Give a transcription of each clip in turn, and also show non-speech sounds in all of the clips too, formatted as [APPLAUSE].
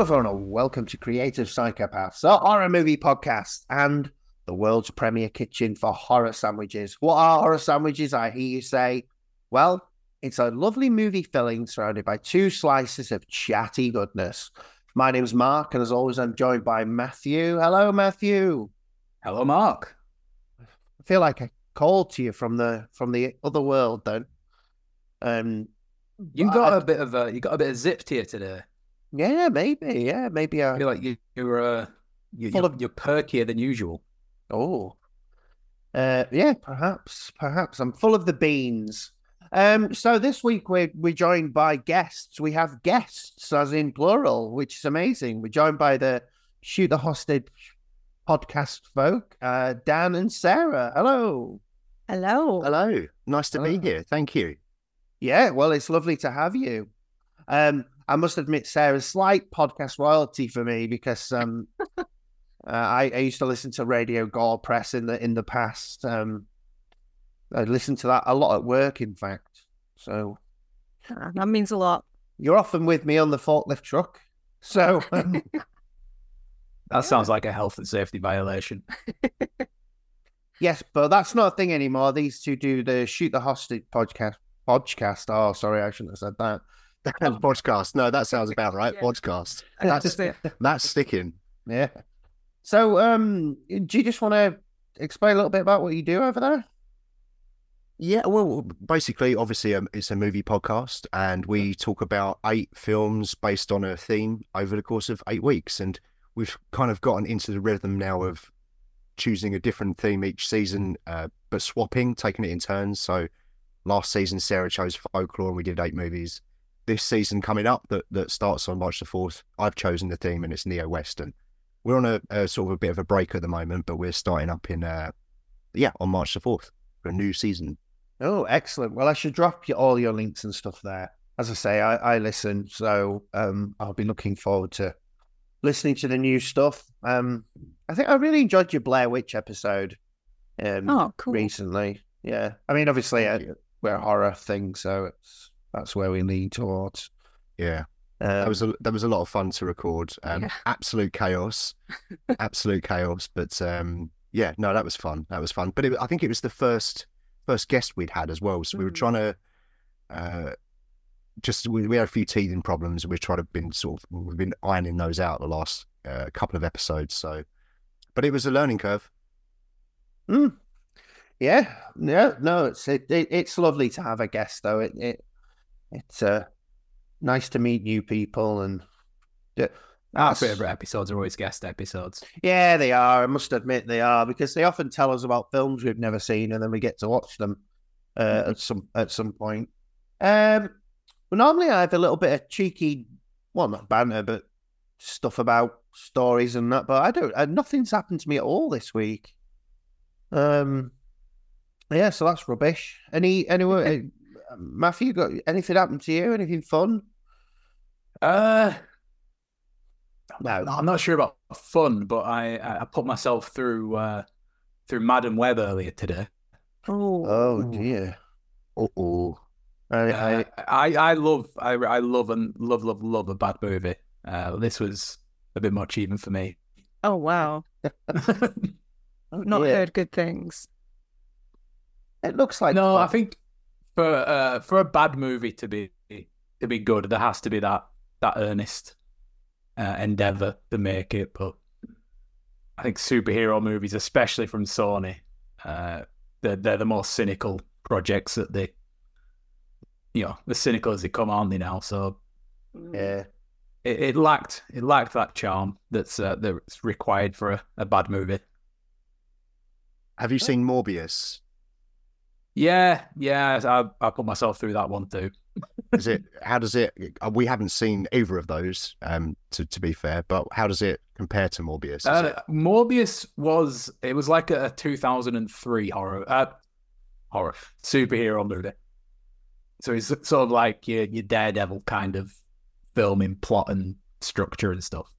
Hello, everyone, and welcome to Creative Psychopaths, a horror movie podcast and the world's premier kitchen for horror sandwiches. What are horror sandwiches? I hear you say. Well, it's a lovely movie filling surrounded by two slices of chatty goodness. My name's Mark, and as always, I'm joined by Matthew. Hello, Matthew. Hello, Mark. I feel like I called to you from the from the other world. Then, um, You got a bit of a you got a bit of zip to you today. Yeah, maybe, yeah, maybe. I I feel like you you're uh you, Full you're, of- you're perkier than usual. Oh, uh, yeah, perhaps, perhaps. I'm full of the beans. Um, so this week we're we're joined by guests. We have guests, as in plural, which is amazing. We're joined by the Shoot the Hostage podcast folk, uh, Dan and Sarah. Hello. Hello. Hello, nice to Hello. be here. Thank you. Yeah, well, it's lovely to have you. Um, I must admit, Sarah's slight podcast royalty for me because um, [LAUGHS] uh, I, I used to listen to Radio Gore Press in the in the past. Um, I listened to that a lot at work, in fact. So Ah, that means a lot. you're often with me on the forklift truck. So [LAUGHS] um, That sounds like a health and safety violation. [LAUGHS] yes, but that's not a thing anymore. These two do the Shoot the Hostage podcast. Podcast. Oh, sorry, I shouldn't have said that. [LAUGHS] podcast. No, that sounds about right. Yeah. Podcast. That's That's that's sticking. Yeah. So, um, do you just want to explain a little bit about what you do over there? Yeah, well, basically, obviously, um, it's a movie podcast, and we talk about eight films based on a theme over the course of eight weeks, and we've kind of gotten into the rhythm now of choosing a different theme each season, uh, but swapping, taking it in turns. So, last season, Sarah chose folklore, and we did eight movies. This season coming up, that that starts on March the fourth, I've chosen the theme, and it's neo western. We're on a, a sort of a bit of a break at the moment, but we're starting up in, uh, yeah, on March the fourth for a new season. Oh, excellent. Well, I should drop you all your links and stuff there. As I say, I, I listen, so um, I'll be looking forward to listening to the new stuff. Um, I think I really enjoyed your Blair Witch episode um, Oh, cool. recently. Yeah, I mean, obviously, uh, we're a horror thing, so it's that's where we lean towards. Yeah. Um, That was a that was a lot of fun to record. Um, Yeah. [LAUGHS] Absolute chaos, absolute chaos. But um, yeah, no, that was fun. That was fun. But it, I think it was the first first guest we'd had as well. So we were Mm. trying to uh, just we, we had a few teething problems. We're trying to been sort of we've been ironing those out the last uh, couple of episodes. So, but it was a learning curve. Mm. Yeah, yeah, no, it's it, it, it's lovely to have a guest though. It it it's uh nice to meet new people and yeah, Our favourite episodes are always guest episodes. Yeah, they are. I must admit they are because they often tell us about films we've never seen and then we get to watch them uh, at some at some point. Um, well, normally I have a little bit of cheeky, well, not banter, but stuff about stories and that. But I don't. Uh, nothing's happened to me at all this week. Um, yeah, so that's rubbish. Any anyway, Matthew, got anything happened to you? Anything fun? Uh No. I'm not sure about fun, but I I I put myself through uh through Madame Web earlier today. Oh, Oh dear. Oh, oh. I, I Uh, I I love I I love and love love love a bad movie. Uh, this was a bit much even for me. oh wow. [LAUGHS] Not dear. heard good things. It looks like no, I think for uh, for a bad movie to be to be good, there has to be that that earnest uh, endeavor to make it. But I think superhero movies, especially from Sony, uh, they're they're the most cynical projects that they, you know, the cynical as they come on they now. So Yeah. it, it lacked it lacked that charm that's uh, that's required for a, a bad movie. Have you seen Morbius? Yeah, yeah, I I put myself through that one too. Is it? [LAUGHS] How does it? uh, We haven't seen either of those. Um, to to be fair, but how does it compare to Morbius? Uh, Morbius was it was like a, 2003 horror uh, horror superhero movie. So it's sort of like your your Daredevil kind of film filming plot and structure and stuff.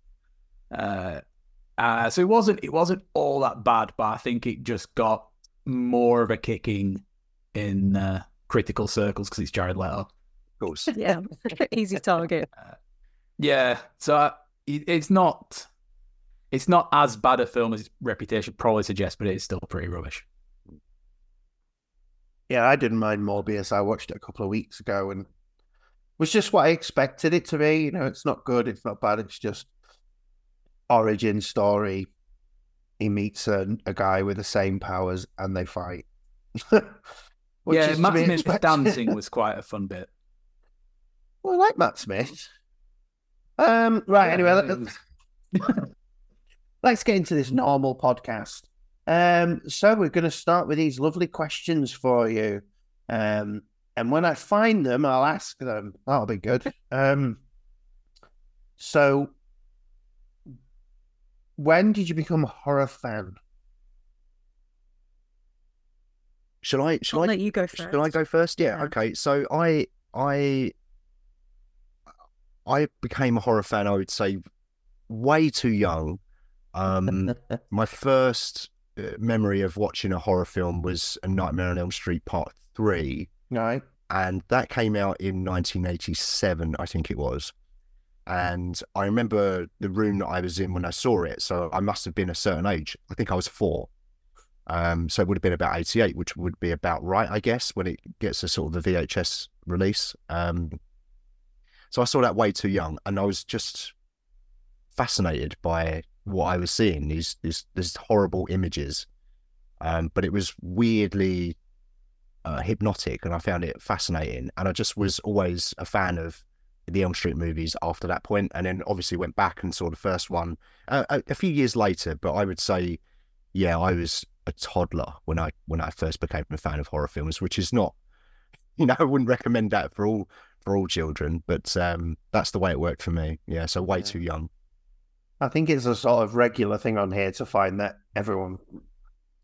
Uh, uh, so it wasn't it wasn't all that bad, but I think it just got more of a kicking in uh, critical circles because it's Jared Leto. Of course. [LAUGHS] Yeah, [LAUGHS] easy target. Yeah, so I, it- it's not it's not as bad a film as its reputation probably suggests, but it's still pretty rubbish. Yeah, I didn't mind Morbius. I watched it a couple of weeks ago and was just what I expected it to be. You know, it's not good, it's not bad, it's just origin story. He meets a, a guy with the same powers and they fight. [LAUGHS] Which yeah, Matt Smith's [LAUGHS] dancing was quite a fun bit. Well, I like Matt Smith. Um, right, Yeah, anyway, let, was- let's get into this normal podcast. Um, so we're going to start with these lovely questions for you. Um, and when I find them, I'll ask them. That'll be good. Um, so when did you become a horror fan? Shall I? Shall I'll I? let you go first. Shall I go first? Yeah. Yeah. Okay. So I I I became a horror fan. I would say way too young. Um, [LAUGHS] my first uh, memory of watching a horror film was A Nightmare on Elm Street Part Three, right. and that came out in 1987, I think it was. And I remember the room that I was in when I saw it. So I must have been a certain age. I think I was four. Um, so it would have been about 88, which would be about right, I guess, when it gets a sort of a VHS release. Um, so I saw that way too young, and I was just fascinated by what I was seeing these these these horrible images. Um, but it was weirdly uh, hypnotic, and I found it fascinating. And I just was always a fan of the Elm Street movies after that point, and then obviously went back and saw the first one uh, a, a few years later. But I would say, yeah, I was a toddler when I when I first became a fan of horror films, which is not, [LAUGHS] you know, I wouldn't recommend that for all for all children, but um, that's the way it worked for me. Yeah, so way Yeah. too young. I think it's a sort of regular thing on here to find that everyone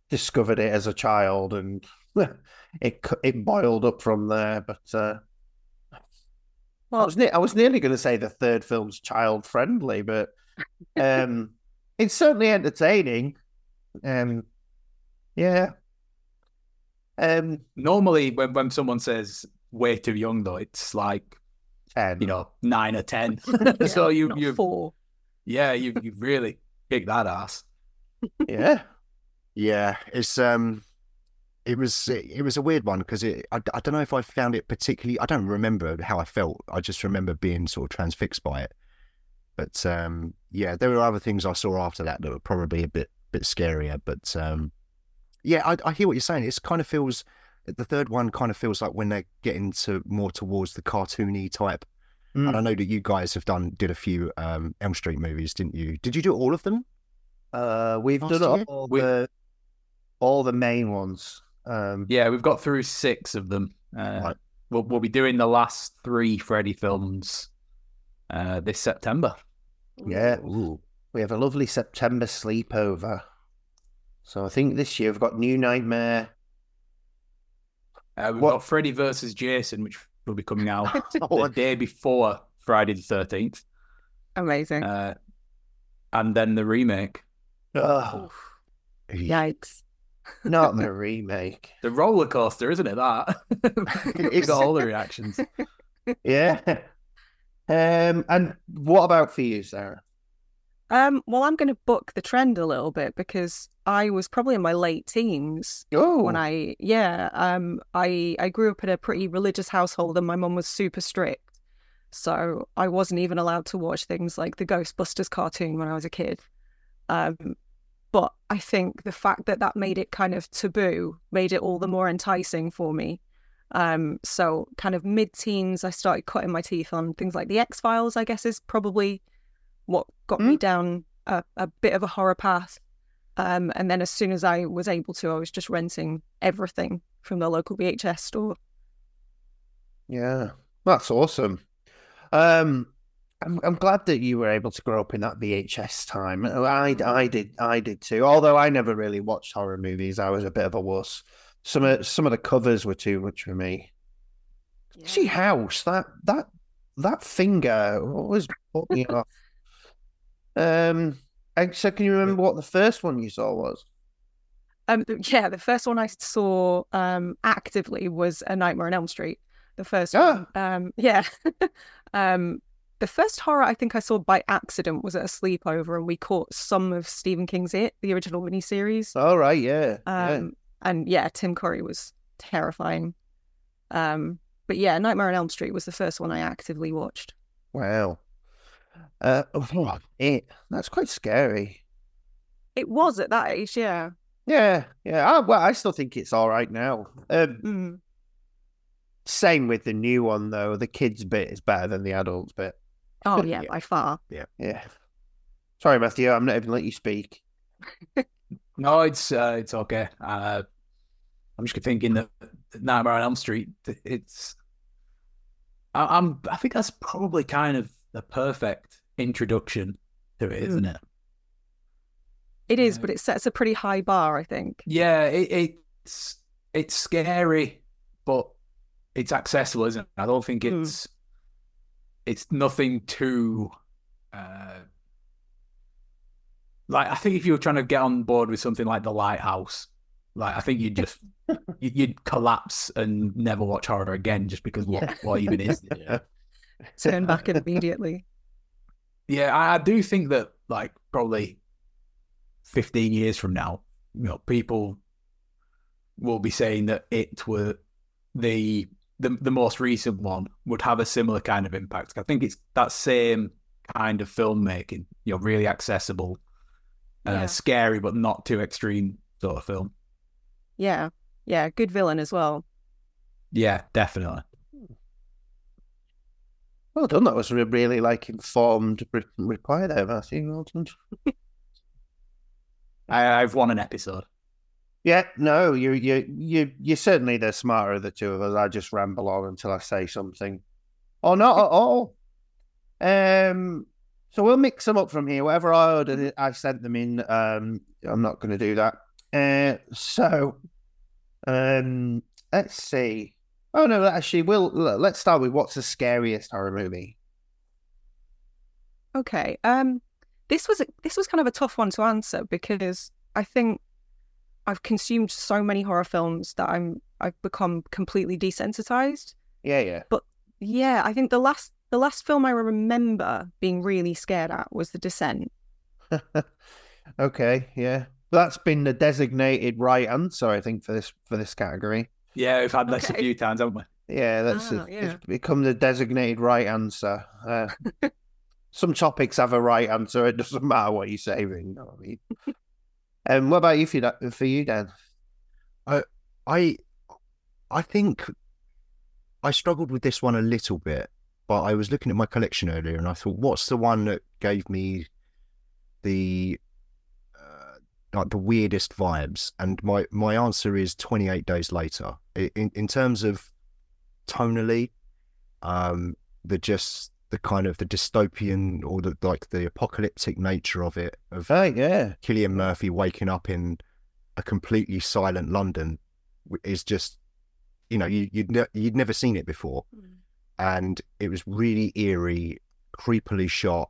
discovered it as a child and [LAUGHS] it it boiled up from there. But uh, I Well, was ne- I was nearly going to say the third film's child friendly, but um, it's certainly entertaining. Um, yeah. Um, Normally, when, when someone says way too young, though, it's like ten. you know nine or ten. [LAUGHS] [LAUGHS] yeah, so you you four. yeah you you really kicked that ass. yeah. Yeah, it's um, it was it was a weird one because it I, I don't know if I found it particularly. I don't remember how I felt. I just remember being sort of transfixed by it. But um, yeah, there were other things I saw after that that were probably a bit bit scarier. But um, yeah, I, I hear what you're saying. It's kind of feels the third one kind of feels like when they're getting to more towards the cartoony type. Mm. And I know that you guys have done did a few um, Elm Street movies, didn't you? Did you do all of them? Uh, we've Last done year? all We- the all the main ones. Um, Yeah, we've got through six of them. Uh, Right. We'll we'll be doing the last three Freddy films uh, this September. Yeah. Ooh. We have a lovely September sleepover. So I think this year we've got New Nightmare. Uh, we've What- got Freddy versus Jason, which will be coming out [LAUGHS] Oh, the day before Friday the thirteenth, Amazing. uh, and then the remake, Ugh, Oof. yeah. Yikes. not [LAUGHS] the remake. the roller coaster, isn't it? That [LAUGHS] we got all the reactions. Yeah. Um, and what about for you, Sarah? Um, well, I'm going to book the trend a little bit because I was probably in my late teens Oh, when I, yeah, um, I I grew up in a pretty religious household and my mum was super strict, so I wasn't even allowed to watch things like the Ghostbusters cartoon when I was a kid. Um, but I think the fact that that made it kind of taboo made it all the more enticing for me. Um, so kind of mid-teens, I started cutting my teeth on things like the X Files. I guess is probably what got me down a, a bit of a horror path. Um, and then as soon as I was able to, I was just renting everything from the local VHS store. yeah, that's awesome. Um, I'm I'm glad that you were able to grow up in that VHS time. I I did I did too. Although I never really watched horror movies, I was a bit of a wuss. Some of some of the covers were too much for me. See House that that that finger always put me [LAUGHS] off. Um, and so can you remember what the first one you saw was? Um, yeah, the first one I saw um actively was A Nightmare on Elm Street. The first Ah. one, um, yeah, [LAUGHS] um, the first horror I think I saw by accident was at a sleepover, and we caught some of Stephen King's It, the original miniseries. All right, yeah. yeah. Um, and yeah, Tim Curry was terrifying. Um, but yeah, Nightmare on Elm Street was the first one I actively watched. Wow. Uh, oh, it, that's quite scary. It was at that age, yeah. Yeah, yeah. I, well, I still think it's all right now. Um, Mm. same with the new one though. The kids bit is better than the adults bit. Oh [LAUGHS] yeah, Yeah. by far. Yeah. Yeah. Sorry, Matthew. I'm not even let you speak. [LAUGHS] No, it's uh, it's okay. Uh, I'm just thinking that Nightmare on Elm Street. It's I, I'm I think that's probably kind of the perfect introduction to it, isn't it? It is, Yeah. but it sets a pretty high bar, I think. Yeah, it, it's it's scary, but it's accessible, isn't it? I don't think Mm. it's it's nothing too uh like I think if you were trying to get on board with something like The Lighthouse, like I think you'd just you- [LAUGHS] you'd collapse and never watch horror again just because what, Yeah. what even is it? [LAUGHS] Yeah. Turn back immediately. Yeah, I, I do think that like probably fifteen years from now, you know, people will be saying that it were the the the most recent one would have a similar kind of impact. I think it's that same kind of filmmaking, you know, really accessible, uh, Yeah. scary but not too extreme sort of film. Yeah. Yeah. Good villain as well. Yeah, definitely. Well done. That was a really like informed reply there, Matthew. Well done. [LAUGHS] I, I've won an episode. Yeah, no, you you you you're certainly the smarter of the two of us. I just ramble on until I say something, or not at all. Um, so we'll mix them up from here. Whatever I ordered, I sent them in. Um, I'm not going to do that. Uh, so, um, let's see. Oh no, actually, we'll let's start with what's the scariest horror movie. Okay. Um, this was a, this was kind of a tough one to answer because I think I've consumed so many horror films that I'm I've become completely desensitized. Yeah, yeah. But yeah, I think the last the last film I remember being really scared at was The Descent. [LAUGHS] okay, yeah. That's been the designated right answer, I think, for this for this category. Yeah, we've had this a few times, haven't we? Yeah, that's Ah, it. yeah. It's become the designated right answer. Uh, [LAUGHS] some topics have a right answer. It doesn't matter what you say, really. You know what I mean? [LAUGHS] um, what about you for, that, for you, Dan? I I I think I struggled with this one a little bit, but I was looking at my collection earlier and I thought, what's the one that gave me the like the weirdest vibes? And my my answer is Twenty Eight Days Later. In in terms of tonally, um, the just the kind of the dystopian or the like the apocalyptic nature of it of Right, yeah. Cillian Murphy waking up in a completely silent London is just, you know, you, you'd ne- you'd never seen it before, and it was really eerie, creepily shot.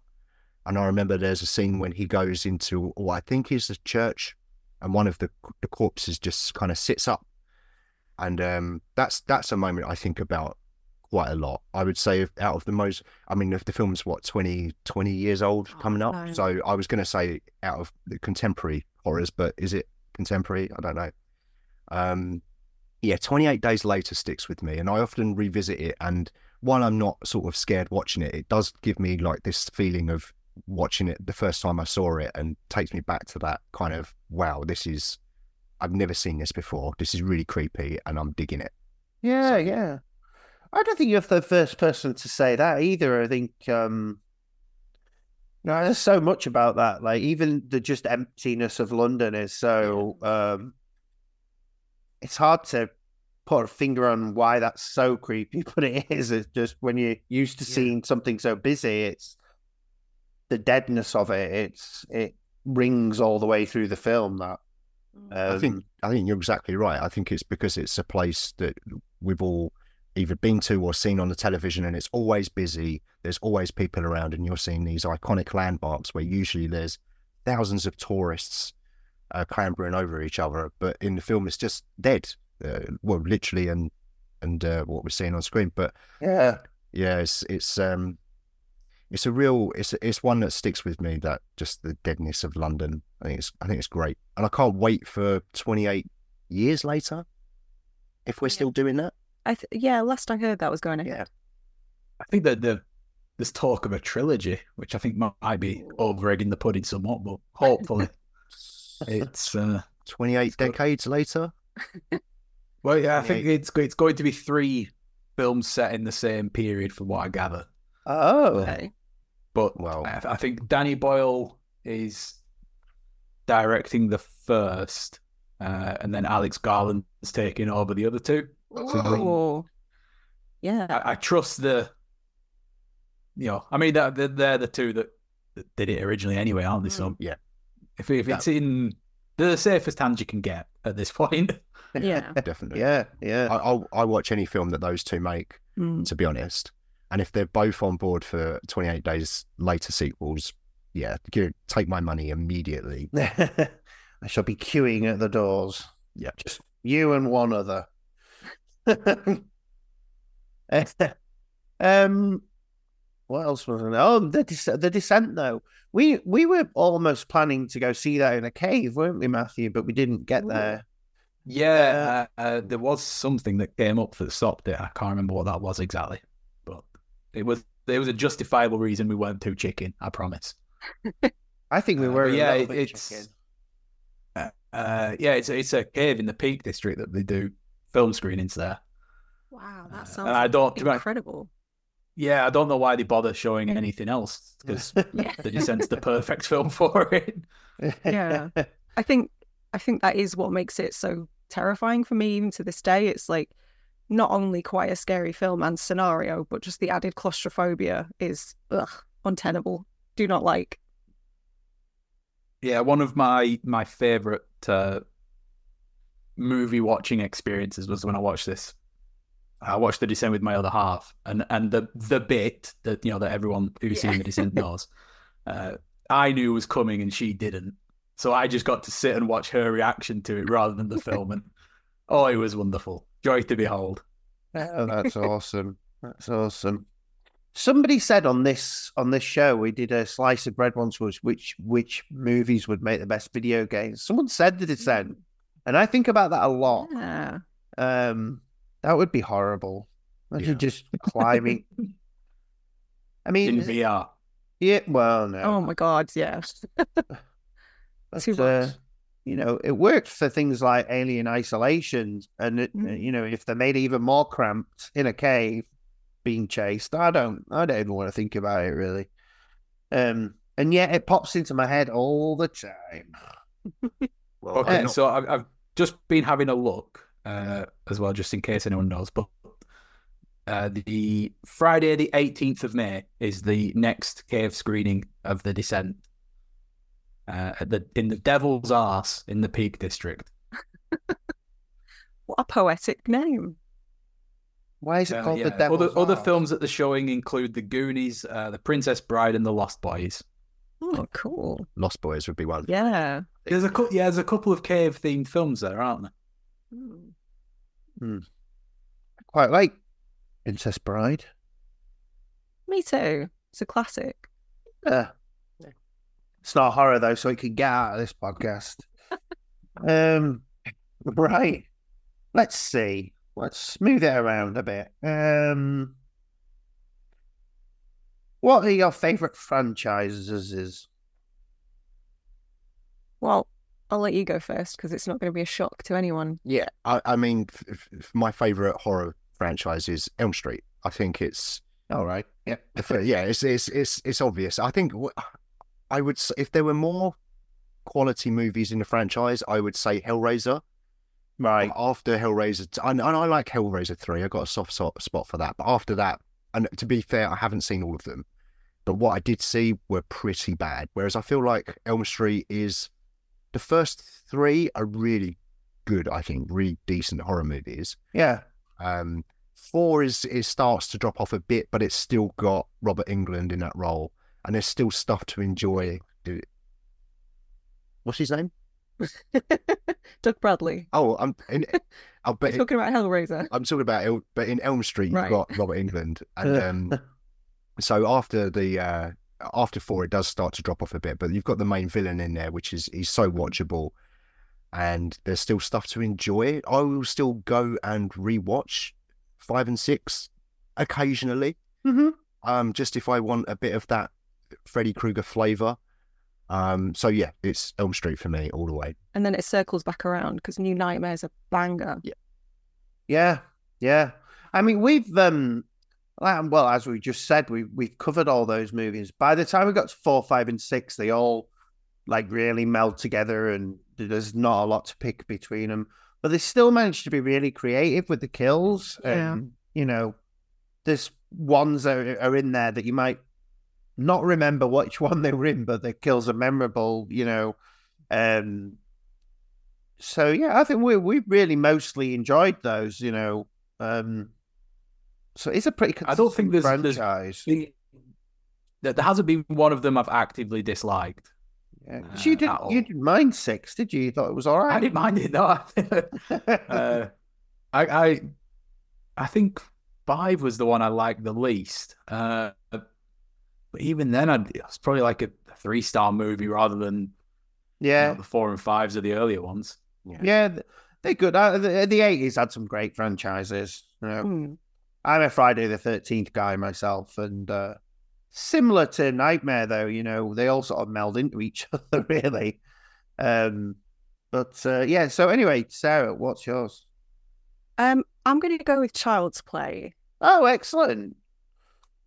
And I remember there's a scene when he goes into what I think is the church, and one of the the corpses just kind of sits up, and um, that's that's a moment I think about quite a lot. I would say if- out of the most, I mean, if the film's what 20, 20 years old Oh, coming up, no. so I was going to say out of the contemporary horrors, but is it contemporary? I don't know. Um, yeah, 28 Days Later sticks with me, and I often revisit it. And while I'm not sort of scared watching it, it does give me like this feeling of watching it the first time I saw it and takes me back to that kind of wow, this is, I've never seen this before. This is really creepy, and I'm digging it. Yeah, So- yeah. I don't think you're the first person to say that either. I think um no, there's so much about that. Like even the just emptiness of London is so um it's hard to put a finger on why that's so creepy, [LAUGHS] but it is. It's just when you're used to Yeah. seeing something so busy, it's the deadness of it. It's it rings all the way through the film. That I think um, I think you're exactly right. I think it's because it's a place that we've all either been to or seen on the television, and it's always busy. There's always people around, and you're seeing these iconic landmarks where usually there's thousands of tourists uh, clambering over each other, but in the film it's just dead. Uh, well, literally, and and uh, what we're seeing on screen. But yeah. yeah, it's it's um, it's a real it's it's one that sticks with me. That just the deadness of London. I think it's I think it's great, and I can't wait for 28 years later if we're Yeah. still doing that. I th- yeah, last I heard that was going ahead. Yeah. I think that the there's talk of a trilogy, which I think might might be over egging the pudding somewhat, but hopefully [LAUGHS] it's. uh 28 good. decades later. Well, yeah, I think it's it's going to be three films set in the same period, from what I gather. Oh, Okay. But Well- I, I think Danny Boyle is directing the first, uh, and then Alex Garland's taking over the other two. Oh, yeah. I, I trust the, you know, I mean, they're, they're- they're the two that, that did it originally anyway, aren't they? So Yeah. if if it's in, they're the safest hands you can get at this point. Yeah. [LAUGHS] Definitely. yeah, yeah. I, I'll I watch any film that those two make. Mm. To be honest, and if they're both on board for 28 days later sequels, yeah, take my money immediately. [LAUGHS] I shall be queuing at the doors. Yeah. Just you and one other. [LAUGHS] um, what else was there? Oh, the Des- the descent though. We we were almost planning to go see that in a cave, weren't we, Matthew? But we didn't get there. Yeah, uh, uh, there was something that came up that stopped it. I can't remember what that was exactly, but it was there was a justifiable reason we weren't too chicken. I promise. [LAUGHS] I think we Uh, were. but a yeah, it- bit it's uh, yeah, it's a, it's a cave in the Peak District that they do film screenings there. Wow, Uh, that sounds and I don't- to be honest- incredible. Yeah, I don't know why they bother showing anything else [LAUGHS] because Yeah. just Descent's the perfect film for it. [LAUGHS] Yeah. I think I think that is what makes it so terrifying for me even to this day. It's like not only quite a scary film and scenario, but just the added claustrophobia is ugh, untenable. Do not like. Yeah, one of my my favorite uh, movie watching experiences was when I watched this. I watched The Descent with my other half, and and the the bit that you know that everyone who's Yeah. seen The Descent [LAUGHS] knows, uh, I knew was coming and she didn't. So I just got to sit and watch her reaction to it rather than the film, and oh, it was wonderful, joy to behold. Oh, that's awesome. That's awesome. Somebody said on this on this show we did a slice of bread once was which which movies would make the best video games. Someone said the descent, and I think about that a lot. Yeah. Um, that would be horrible. Imagine Yeah. just climbing. I mean, In VR, yeah. Well, no. Oh my god, yeah. [LAUGHS] but, too uh, much. You know, it worked for things like Alien Isolation, and it, Mm. you know, if they made it even more cramped in a cave, being chased, I don't, I don't even want to think about it really. Um, and yet it pops into my head all the time. [LAUGHS] Well, Okay, I'm so I've, I've just been having a look uh, as well, just in case anyone knows. But uh, the Friday, the 18th of May, is the next cave screening of The Descent uh, at the in the Devil's Arse in the Peak District. What a poetic name. Why is it Uh, called yeah. the Devil's other other films at they're showing include The Goonies, uh, The Princess Bride, and The Lost Boys. Oh, cool. Lost Boys would be one. Yeah. There's a cou- yeah, there's a couple of cave themed films there, aren't there? Mm. Quite like Princess Bride. Me too. It's a classic. Yeah. It's not horror though, so it can get out of this podcast. um, right. Let's see. Let's smooth it around a bit. Um, what are your favorite franchises? Well, I'll let you go first because it's not going to be a shock to anyone. Yeah, I, I mean, f- f- my favorite horror franchise is Elm Street. I think it's all right. Yeah. the fir- yeah, it's it's it's it's obvious. I think wh- I would if there were more quality movies in the franchise, I would say Hellraiser. Right. After Hellraiser, and, and I like Hellraiser three. I got a soft so- spot for that. But after that, and to be fair, I haven't seen all of them. But what I did see were pretty bad. Whereas I feel like Elm Street is the first three are really good. I think really decent horror movies. Yeah. Um, four is it starts to drop off a bit, but it's still got Robert Englund in that role, and there's still stuff to enjoy. What's his name? [LAUGHS] Doug Bradley. Oh, I'm. In, I'll [LAUGHS] bet. You're talking about Hellraiser. I'm talking about, El, but in Elm Street, Right. you've got Robert Englund, and um, so after the uh, after four, it does start to drop off a bit, but you've got the main villain in there, which is he's so watchable, and there's still stuff to enjoy. I will still go and rewatch five and six occasionally, Mm-hmm. um, just if I want a bit of that Freddy Krueger flavor. Um, so yeah, it's Elm Street for me all the way. And then it circles back around because New Nightmare's a banger. Yeah, yeah. yeah. I mean, we've um, well, well, as we just said, we we've covered all those movies. By the time we got to four, five, and six, they all like really meld together, and there's not a lot to pick between them. But they still managed to be really creative with the kills. Yeah. And, you know, there's ones that are, are in there that you might not remember which [LAUGHS] one they were in, but the kills are memorable. You know, um. So yeah, I think we we really mostly enjoyed those. You know, um. So it's a pretty. I don't think there's- franchise. The- There there hasn't been one of them I've actively disliked. Yeah. 'Cause you uh, didn't. You didn't mind six, did you? You thought it was all right. I didn't mind it. No, [LAUGHS] uh, I, I, I think five was the one I liked the least. Uh, but even then, I'd, it's probably like a three star movie rather than you know, yeah, the four and fives of the earlier ones. yeah, th- they're good. Uh, the the eighties had some great franchises. You know, Hmm. I'm a Friday the Thirteenth guy myself, and uh, similar to Nightmare, though. You know, they all sort of meld into each [LAUGHS] other, really. Um, but uh, yeah. So anyway, Sarah, what's yours? Um, I'm going to go with Child's Play. Oh, excellent.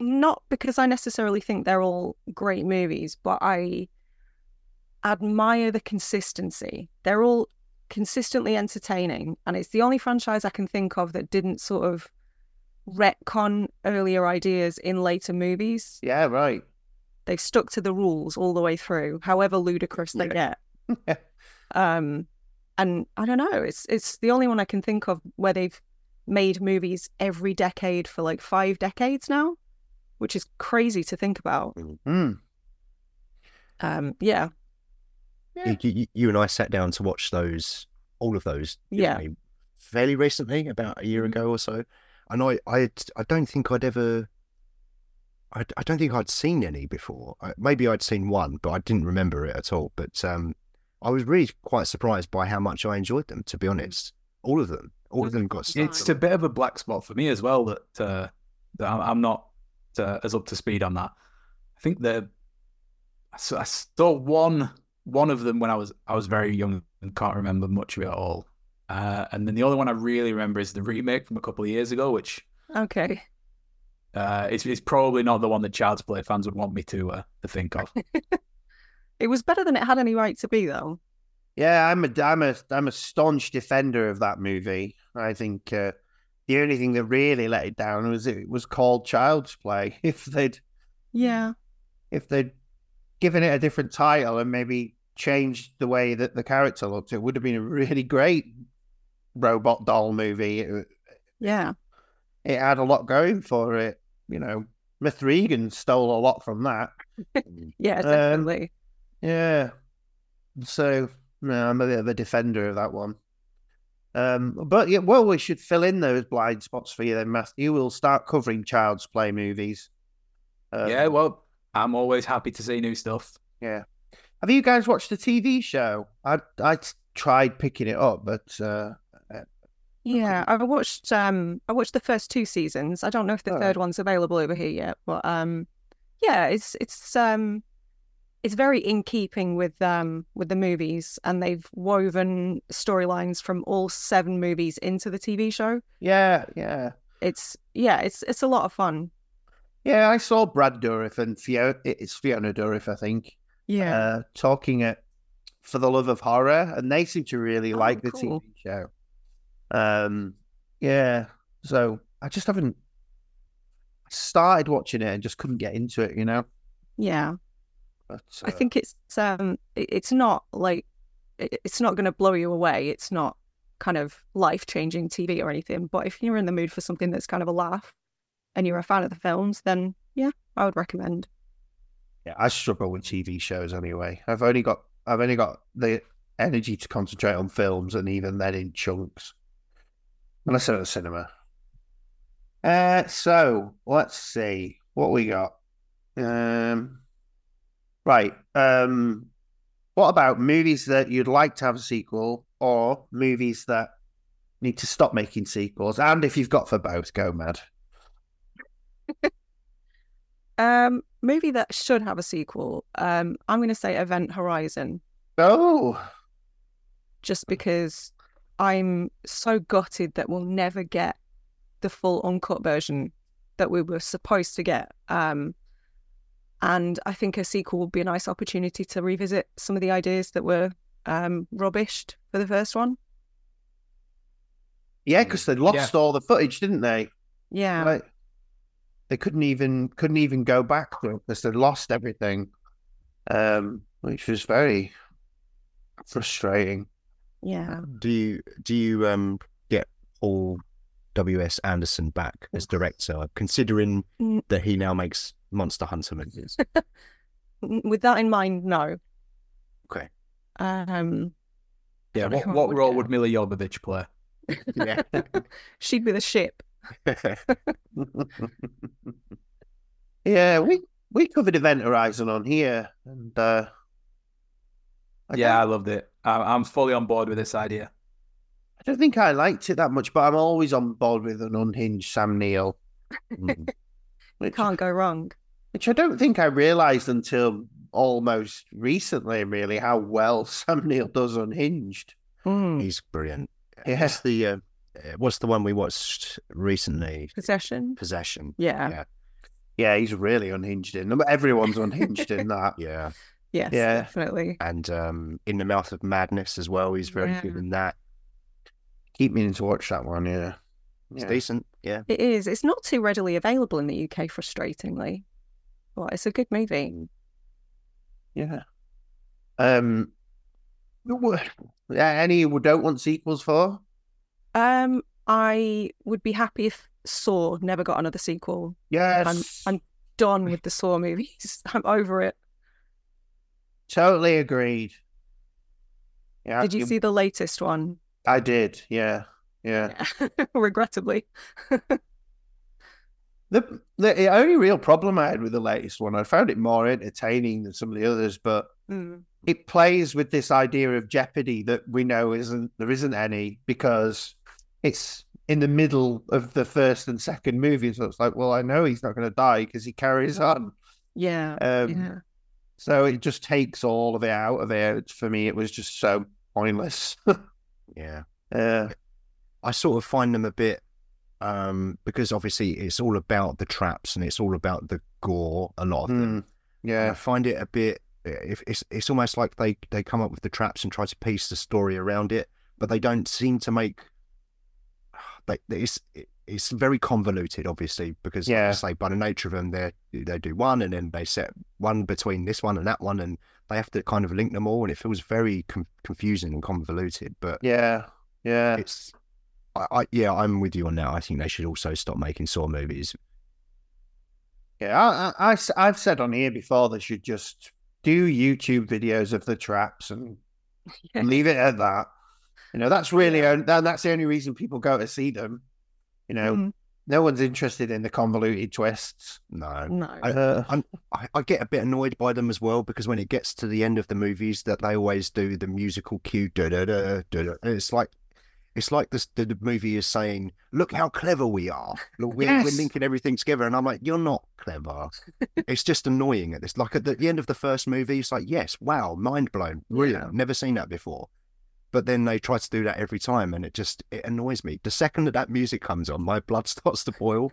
Not because I necessarily think they're all great movies, but I admire the consistency. They're all consistently entertaining, and it's the only franchise I can think of that didn't sort of retcon earlier ideas in later movies. Yeah, right. They've stuck to the rules all the way through, however ludicrous they get. [LAUGHS] Um, and I don't know, it's it's the only one I can think of where they've made movies every decade for like five decades now, which is crazy to think about. Hmm. Um, yeah, Yeah. You, you, you and I sat down to watch those, all of those, Yeah. we, fairly recently, about a year Mhm. ago or so. And I, I, I don't think I'd ever, I, I don't think I'd seen any before. I, maybe I'd seen one, but I didn't remember it at all. But um, I was really quite surprised by how much I enjoyed them. To be honest, all of them, all of them got stuff. It's a bit of a black spot for me as well that uh, that I'm I'm not uh, as up to speed on that. I think the I saw, I saw one one of them when I was I was very young and can't remember much of it at all. Uh, and then the other one I really remember is the remake from a couple of years ago, which okay. uh, it's, it's probably not the one that Child's Play fans would want me to uh, to think of. [LAUGHS] It was better than it had any right to be, though. Yeah, I'm a I'm a I'm a staunch defender of that movie. I think uh, the only thing that really let it down was it was called Child's Play. [LAUGHS] If they'd Yeah, if they'd given it a different title and maybe changed the way that the character looked, it would have been a really great robot doll movie. It, yeah, it had a lot going for it. You know, M3GAN stole a lot from that. [LAUGHS] yeah, Um, definitely. Yeah. So no, I'm a bit of a defender of that one. Um, but yeah, well, we should fill in those blind spots for you then, Matthew. We'll start covering Child's Play movies. Um, yeah, well, I'm always happy to see new stuff. yeah. Have you guys watched the TV show? I I tried picking it up, but uh, Yeah, I watched um I watched the first two seasons. I don't know if the Alright. third one's available over here yet, but um yeah, it's it's um it's very in keeping with um with the movies and they've woven storylines from all seven movies into the TV show. yeah, yeah, It's yeah, it's it's a lot of fun. yeah. I saw Brad Dourif and Fiona. It's Fiona Dourif, I think. Yeah. uh, talking at For the Love of Horror, and they seem to really Oh, like the cool. TV show. Um, yeah, so I just haven't started watching it and just couldn't get into it, you know. yeah. But I uh, think it's um it's not like it's not going to blow you away. It's not kind of life-changing TV or anything, but if you're in the mood for something that's kind of a laugh and you're a fan of the films, then yeah, I would recommend. yeah, I struggle with TV shows anyway. I've only got I've only got the energy to concentrate on films, and even then in chunks, unless I'm at the cinema. Uh, so let's see what we got. Um, right. Um, what about movies that you'd like to have a sequel, or movies that need to stop making sequels? And if you've got for both, go mad. [LAUGHS] Um, movie that should have a sequel. Um, I'm going to say Event Horizon, Oh, just because I'm so gutted that we'll never get the full uncut version that we were supposed to get. Um, and I think a sequel would be a nice opportunity to revisit some of the ideas that were um, rubbished for the first one. yeah, because they lost all the footage, didn't they? Yeah. Like, they couldn't even couldn't even go back to it because they lost everything, um, which was very frustrating. Yeah. Do you do you um get Paul W S Anderson back as director, considering Mm. that he now makes Monster Hunter movies? [LAUGHS] With that in mind, no. Okay. Um, Yeah. What, who what would role get. would Milla Jovovich play? yeah. [LAUGHS] she'd be the ship. [LAUGHS] yeah, we we covered Event Horizon on here, and uh, I yeah, I loved it. I, I'm fully on board with this idea. I don't think I liked it that much, but I'm always on board with an unhinged Sam Neill, Mm. which, Can't go wrong. Which I don't think I realised until almost recently, really, how well [LAUGHS] Sam Neill does unhinged. Mm. He's brilliant. Yeah. What's the uh, uh, what's the one we watched recently? Possession. Possession. Yeah. Yeah. Yeah, he's really unhinged in. Everyone's unhinged in that. [LAUGHS] Yeah. Yes, Yeah. definitely. And um, in the mouth of madness as well. He's very good in that. Keep meaning to watch that one. Yeah, It's yeah. decent. Yeah. It is. It's not too readily available in the UK, frustratingly. It's a good movie. Yeah. Um. [LAUGHS] Any you don't want sequels for? Um, I would be happy if Saw never got another sequel. Yes. I'm done with the Saw movies. [LAUGHS] I'm over it. totally agreed. Yeah. Did you see the latest one? I did. Yeah. Yeah. Yeah. [LAUGHS] Regrettably. The the only real problem I had with the latest one, I found it more entertaining than some of the others, but Mm. it plays with this idea of jeopardy that we know isn't there isn't any because it's in the middle of the first and second movie. So it's like, well, I know he's not going to die because he carries on. Yeah. Um, yeah. So it just takes all of it out of it. For me, it was just so pointless. [LAUGHS] Yeah. uh, I sort of find them a bit um because obviously it's all about the traps and it's all about the gore a lot of them. And yeah, I find it a bit if it's it's almost like they they come up with the traps and try to piece the story around it, but they don't seem to make [SIGHS] they it's it's very convoluted obviously because like Yeah. say by the nature of them they they do one and then they set one between this one and that one and they have to kind of link them all and it feels very com- confusing and convoluted but yeah, yeah. it's I, I yeah I'm with you on that I think they should also stop making Saw movies Yeah, I, I, I, have said on here before they should just do YouTube videos of the traps and Yeah. [LAUGHS] leave it at that. You know, that's really on- that, that's the only reason people go to see them. You know, Mm. no one's interested in the convoluted twists. no No. Uh, I'm, I, I get a bit annoyed by them as well because when it gets to the end of the movies, that they always do the musical cue. Da, da, da, da, da. It's like it's like this, the, the movie is saying, "Look how clever we are. Look, we're, we're linking everything together." And I'm like, "You're not clever. [LAUGHS] it's just annoying." At this, like at the, the end of the first movie, it's like, "Yes, wow, mind blown, brilliant. Yeah. Never seen that before." But then they try to do that every time, and it just it annoys me. The second that that music comes on, my blood [LAUGHS] starts to boil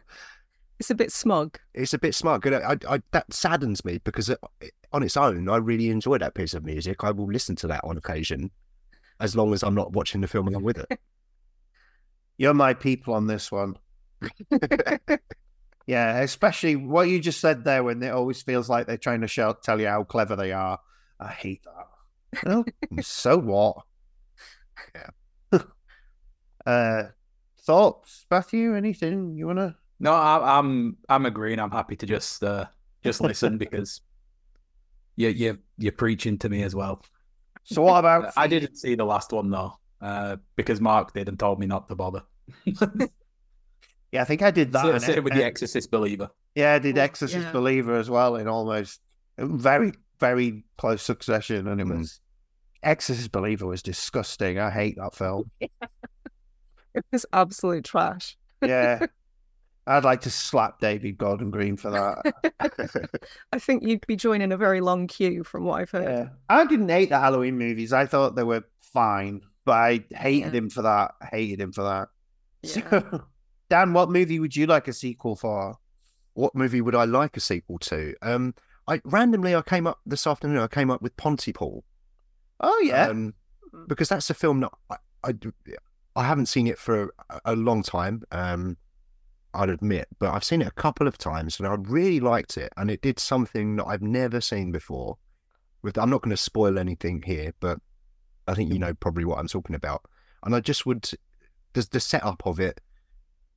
It's a bit smug. it's a bit smug. And I, I, that saddens me because uh, it, on its own, I really enjoy that piece of music. I will listen to that on occasion, as long as I'm not watching the film along with it. [LAUGHS] you're my people on this one. [LAUGHS] Yeah, especially what you just said there when it always feels like they're trying to show, tell you how clever they are. I hate that. Well, [LAUGHS] so what? Yeah. [LAUGHS] uh, thoughts, Matthew? Anything you want to? No, I, I'm I'm agreeing. I'm happy to just uh, just listen because you you you're preaching to me as well. So what about? I didn't see the last one though, uh, because Mark did and told me not to bother. [LAUGHS] Yeah, I think I did that. Same and same it- with the Exorcist believer. Yeah, I did Exorcist yeah. Believer as well in almost very, very close succession. And it Mm. was Exorcist Believer was disgusting. I hate that film. [LAUGHS] It was absolute trash. Yeah. [LAUGHS] I'd like to slap David Gordon Green for that. I think you'd be joining a very long queue from what I've heard. Yeah. I didn't hate the Halloween movies. I thought they were fine, but I hated Yeah. him for that. Hated him for that. Yeah. So, [LAUGHS] Dan, what movie would you like a sequel for? what movie would I like a sequel to? Um, I randomly I came up this afternoon. I came up with Pontypool. Oh yeah, um, because that's a film that I, I I haven't seen it for a, a long time. Um, I'd admit, but I've seen it a couple of times and I really liked it, and it did something that I've never seen before. With I'm not going to spoil anything here, but I think you know probably what I'm talking about, and I just would the the setup of it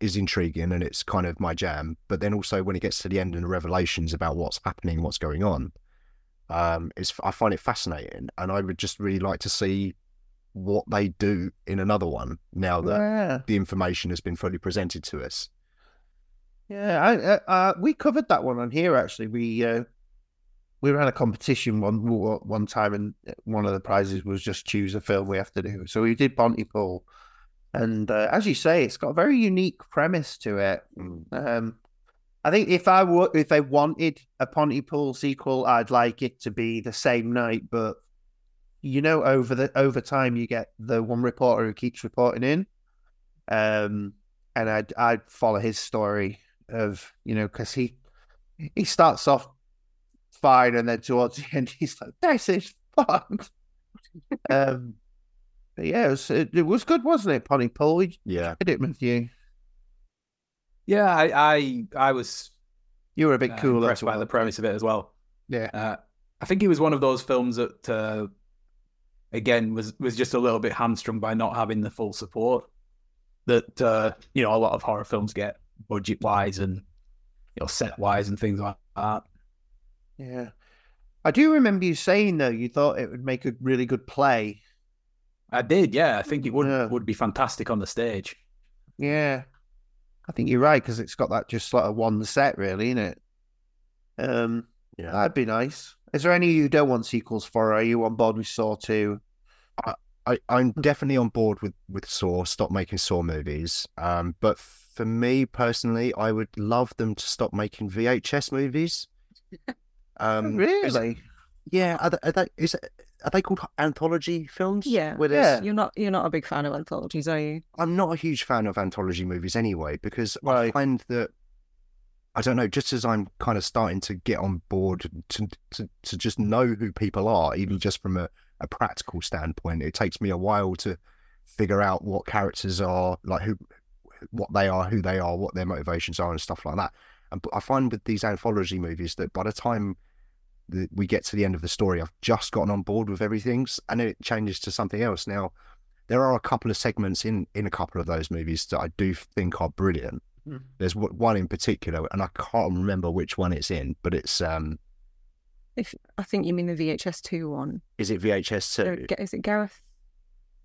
is intriguing and it's kind of my jam. But then also when it gets to the end and the revelations about what's happening, what's going on, um, it's I find it fascinating, and I would just really like to see what they do in another one now that yeah, the information has been fully presented to us. yeah. I, uh, uh, we covered that one on here actually. We uh, we ran a competition one one time, and one of the prizes was just choose a film we have to do. So we did Pontypool, and uh, as you say, it's got a very unique premise to it. Um, I think if I would, if I wanted a Pontypool sequel, I'd like it to be the same night, but you know, over the over time, you get the one reporter who keeps reporting in, um, and I'd I'd follow his story of you know because he he starts off fine, and then towards [LAUGHS] the end, he's like, "This is fun." [LAUGHS] um, but yeah, it was, it, it was good, wasn't it, Pontypool? We Yeah, did it with you. Yeah, I I, I was You were a bit uh, cooler impressed by the premise of it as well. Yeah. Uh, I think it was one of those films that, uh, again, was was just a little bit hamstrung by not having the full support that uh, you know a lot of horror films get budget wise and you know set wise and things like that. Yeah. I do remember you saying though you thought it would make a really good play. I did, yeah. I think it would Yeah. would be fantastic on the stage. Yeah. I think you're right because it's got that just sort of one set really, isn't it? Um yeah. that'd be nice. Is there any you don't want sequels for? Are you on board with Saw 2? I, I'm definitely on board with with Saw. Stop making Saw movies. Um, but for me personally, I would love them to stop making VHS movies. [LAUGHS] Um, is- really? Yeah, are they, are they is are they called anthology films? Yeah. Yeah. You're not you're not a big fan of anthologies, are you? I'm not a huge fan of anthology movies anyway because I find that I don't know. Just as I'm kind of starting to get on board to to, to just know who people are, even just from a, a practical standpoint, it takes me a while to figure out what characters are like, who what they are, who they are, what their motivations are, and stuff like that. And but I find with these anthology movies that by the time that we get to the end of the story, I've just gotten on board with everything, and then it changes to something else. Now, there are a couple of segments in in a couple of those movies that I do think are brilliant. Hmm. There's w- one in particular, and I can't remember which one it's in, but it's um, If I think you mean the VHS two one. is it VHS two? Is it Gareth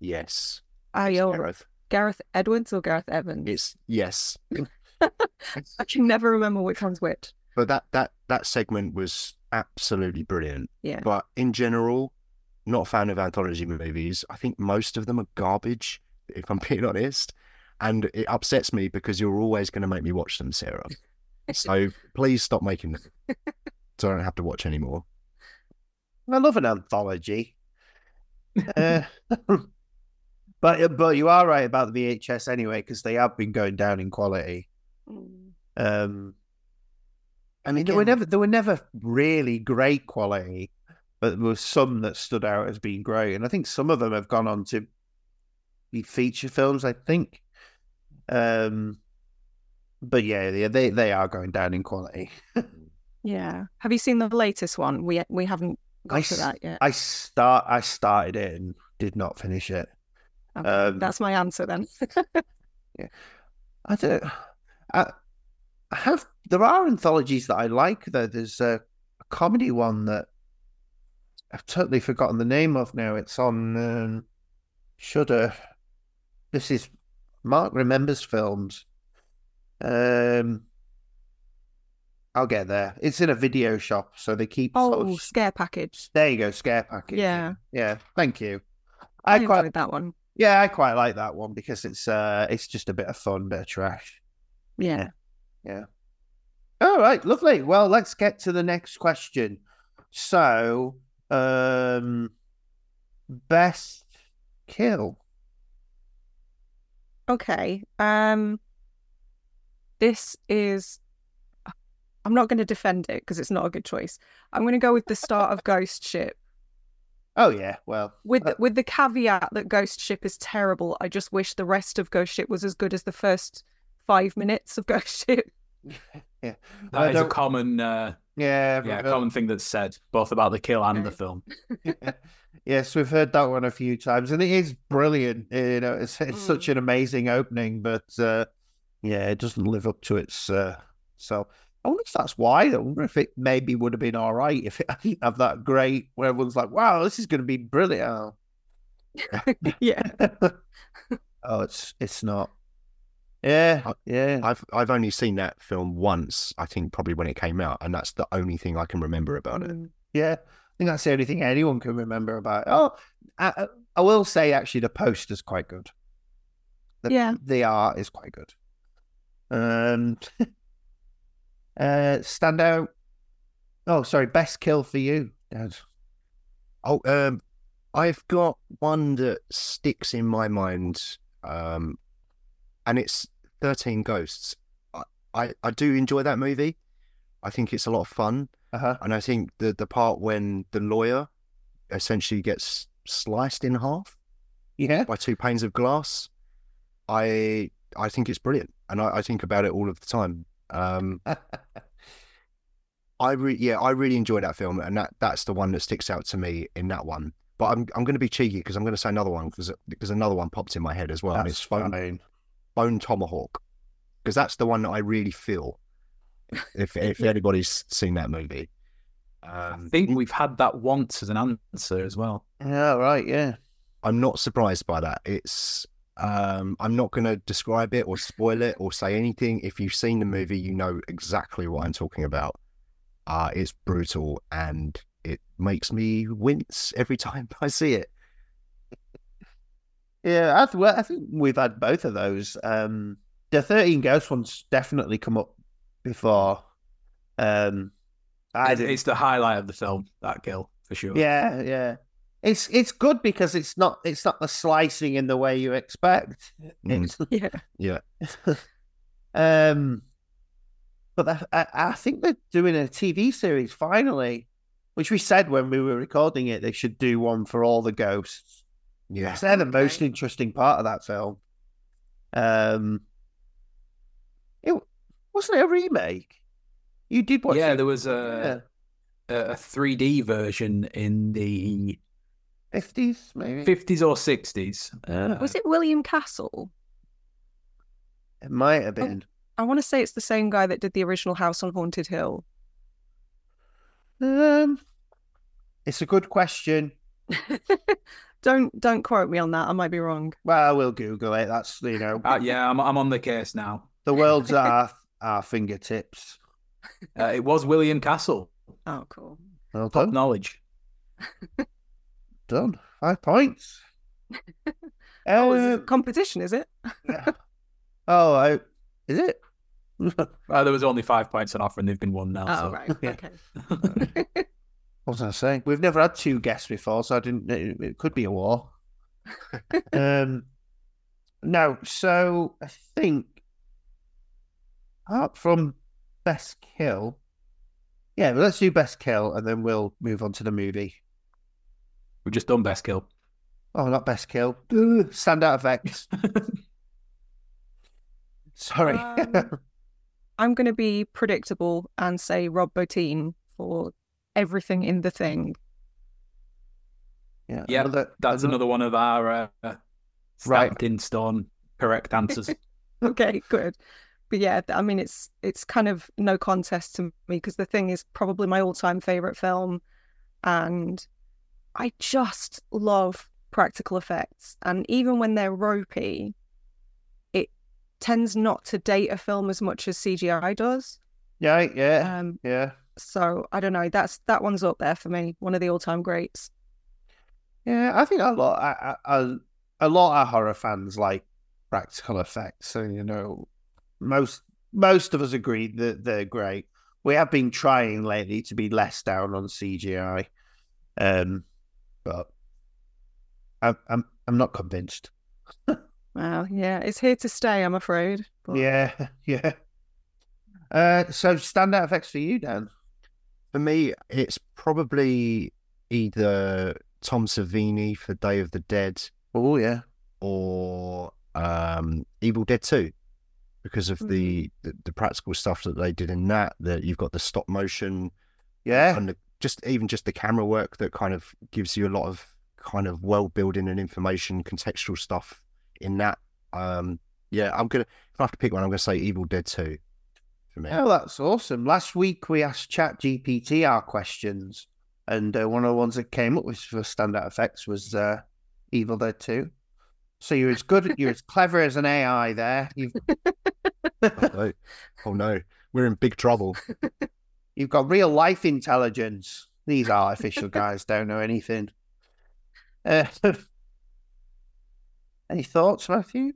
Yes, It's yeah, Gareth. Gareth Edwards or Gareth Evans? It's yes, [LAUGHS] I can never remember which one's which. But that that that segment was absolutely brilliant. Yeah. But in general, not a fan of anthology movies. I think most of them are garbage, if I'm [LAUGHS] being honest. And it upsets me because you're always going to make me watch them, Sarah. So [LAUGHS] please stop making them so I don't have to watch anymore. I love an anthology. uh, [LAUGHS] but but you are right about the VHS anyway, because they have been going down in quality. Um, I mean, they were never they were never really great quality, but there were some that stood out as being great, and I think some of them have gone on to be feature films. I think, um, but yeah, they they, they are going down in quality. [LAUGHS] Yeah. Have you seen the latest one? We we haven't got I to that yet. I start I started it and did not finish it. Okay, um, That's my answer then. [LAUGHS] Yeah, I don't. I, I have. There are anthologies that I like. Though there's a, a comedy one that I've totally forgotten the name of now. It's on um, Shudder. This is Mark remembers films. Um, I'll get there. It's in a video shop, so they keep. sort Oh, of- scare package. there you go, scare package. Yeah. yeah. Thank you. I, I quite, that one. yeah, I quite like that one because it's uh, it's just a bit of fun, bit of trash. Yeah. All right, lovely. Well, let's get to the next question. So, um, best kill. Okay. Um this is I'm not going to defend it because it's not a good choice. I'm going to go with the start of Ghost Ship Oh yeah, well, with the, Uh, with the caveat that Ghost Ship is terrible. I just wish the rest of Ghost Ship was as good as the first 5 minutes of Ghost [LAUGHS] Ship. yeah, That I is a don't- common, uh, yeah, yeah, we've common thing that's said both about the kill and the film. [LAUGHS] heard- yes, we've heard that one a few times, and it is brilliant. You know, it's it's such an amazing opening, but uh, yeah, it doesn't live up to its. Uh, so I wonder if that's why. I wonder if it maybe would have been all right if it didn't have that great where everyone's like, "Wow, this is going to be brilliant." [LAUGHS] Yeah. oh, it's it's not. Yeah, I- yeah. I've I've only seen that film once. I think probably when it came out, and that's the only thing I can remember about it. Mm. Yeah, I think that's the only thing anyone can remember about it. Oh, I, I- will say actually the poster's quite good. The, Yeah. the art is quite good. Um, [LAUGHS] uh, standout. Oh, sorry, best kill for you, Dad. Oh, um, I've got one that sticks in my mind, um, and it's Thirteen Ghosts. I, I, I do enjoy that movie. I think it's a lot of fun, Uh huh. and I think the the part when the lawyer essentially gets sliced in half Yeah. by two panes of glass, I I think it's brilliant, and I, I think about it all of the time. Um, [LAUGHS] I re- yeah, I really enjoy that film, and that that's the one that sticks out to me in that one. But I'm I'm going to be cheeky because I'm going to say another one because because another one popped in my head as well, and That's it's Bone, fine. Bone Tomahawk because that's the one that I really feel. If if anybody's seen that movie, I um, think we've had that once as an answer as well. Yeah, right. Yeah. I'm not surprised by that. It's um, I'm not going to describe it or spoil it or say anything. If you've seen the movie, you know exactly what I'm talking about. Uh, it's brutal and it makes me wince every [LAUGHS] time I see it. Yeah, I, th- well, I think we've had both of those. Um, the Thirteen Ghosts one's definitely come up before. Um, I It's, it's the highlight of the film, that kill, for sure. Yeah, yeah. It's it's good because it's not it's not the slicing in the way you expect. Mm. It's, [LAUGHS] Yeah. Yeah, [LAUGHS] um, but I, I, I think they're doing a TV series finally, which we said when we were recording it they should do one for all the ghosts. Yeah. 'Cause they're the Okay. most interesting part of that film. Um, it wasn't it a remake. You did watch yeah, it, there was a, a a 3D version in the fifties maybe. 50s or 60s. Uh, Was it William Castle? It might have been. I want to say it's the same guy that did the original House on Haunted Hill. Um, it's a good question. [LAUGHS] don't don't quote me on that. I might be wrong. Well, we'll Google it. That's you know uh, yeah, I'm, I'm on the case now. the world's at our, our fingertips. [LAUGHS] Uh, it was William Castle. Oh, cool. Well Top done. knowledge. [LAUGHS] Done. Five points. [LAUGHS] Oh, it's Um, competition, is it? oh, I, is it? Uh, there was only five points on offer, and they've been won now. Oh, so. right. Yeah. Okay. What was I saying? We've never had two guests before, so I didn't. It, it could be a war. [LAUGHS] um, no. So I think apart from best kill, yeah. But let's do best kill, and then we'll move on to the movie. We've just done best kill. Oh, not best kill. [LAUGHS] Ugh, Standout effects. [LAUGHS] Sorry. Um, I'm going to be predictable and say Rob Bottin for everything in the thing. yeah. Yeah, another- That's another one of our uh, Right. stamped in stone correct answers. [LAUGHS] Okay, good. But yeah, I mean, it's it's kind of no contest to me because the thing is probably my all-time favorite film, and I just love practical effects. And even when they're ropey, it tends not to date a film as much as CGI does. Yeah, yeah, Um, yeah. So I don't know. That's that one's up there for me. One of the all-time greats. Yeah, I think a lot, a, a, a lot of horror fans like practical effects. So you know, most most of us agree that they're great. We have been trying lately to be less down on CGI, um, but I'm I'm I'm not convinced. [LAUGHS] Well, yeah, it's here to stay. I'm afraid. But Yeah, [LAUGHS] yeah. Uh, so standout effects for you, Dan? For me, it's probably either Tom Savini for Day of the Dead Oh yeah, or um, Evil Dead 2 because of the, the the practical stuff that they did in that. That you've got the stop motion yeah, and the, just even just the camera work that kind of gives you a lot of kind of world building and information, contextual stuff in that. Um, yeah, I'm gonna if I have to pick one, I'm gonna say Evil Dead 2 for me. Oh, that's awesome. Last week we asked Chat GPT our questions, and uh, one of the ones that came up with for standout effects was uh, Evil Dead 2. So you're as good, you're as clever as an AI there. You've [LAUGHS] [LAUGHS] oh, no. oh no, we're in big trouble. you've got real life intelligence. These artificial guys don't know anything. Uh, [LAUGHS] any thoughts, Matthew?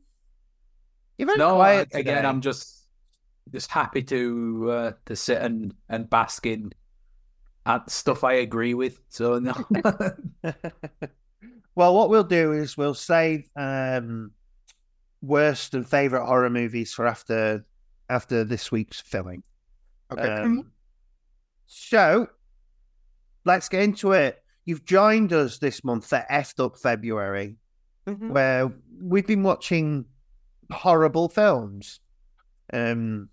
You're very No, I, quiet again. I'm just just happy to uh, to sit and and bask in at stuff I agree with. So no, [LAUGHS] well, what we'll do is we'll save um, worst and favorite horror movies for after after this week's filming. Okay. Um, so let's get into it. You've joined us this month for effed up February, Mhm. where we've been watching horrible films. Um,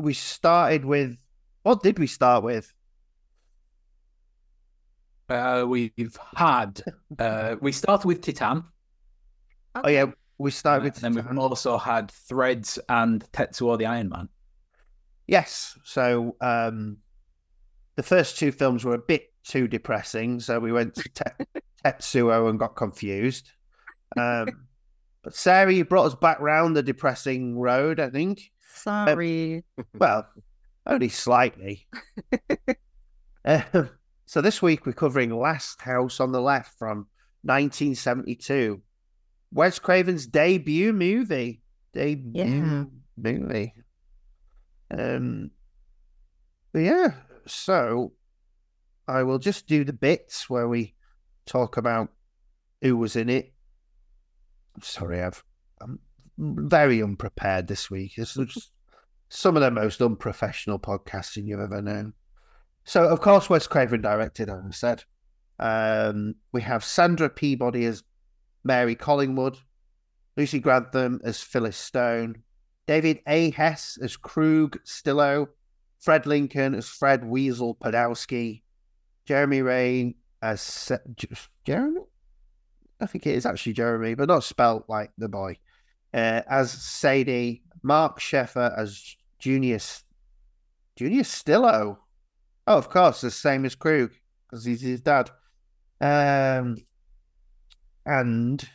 we started with what did we start with? uh, we've had uh, we started with Titane, Oh yeah, we started with and then we've also had Threads and Tetsuo the Iron Man. Yes. So um, the first two films were a bit too depressing, so we went to Te- [LAUGHS] Tetsuo and got confused. Um, but Sarah, you brought us back round the depressing road, I think. Sorry. Well, only slightly. Um, [LAUGHS] so this week we're covering Last House on the Left from 1972. Wes Craven's debut movie. Debut Yeah. movie. Um, but yeah, so I will just do the bits where we talk about who was in it. Sorry, I've I'm very unprepared this week. This is [LAUGHS] some of the most unprofessional podcasting you've ever known. So, of course, Wes Craven directed, as I said. Um, we have Sandra Peabody as Mary Collingwood, Lucy Grantham as Phyllis Stone, David A. Hess as Krug Stillo, Fred Lincoln as Fred Weasel Podowski, Jeramie Rain as Se- J- Jeremy. I think it is actually Jeremy, but not spelt like the boy. Uh, as Sadie, Marc Sheffler as Junius Junius Stillo. Oh, of course, the same as Krug because he's his dad. Um, and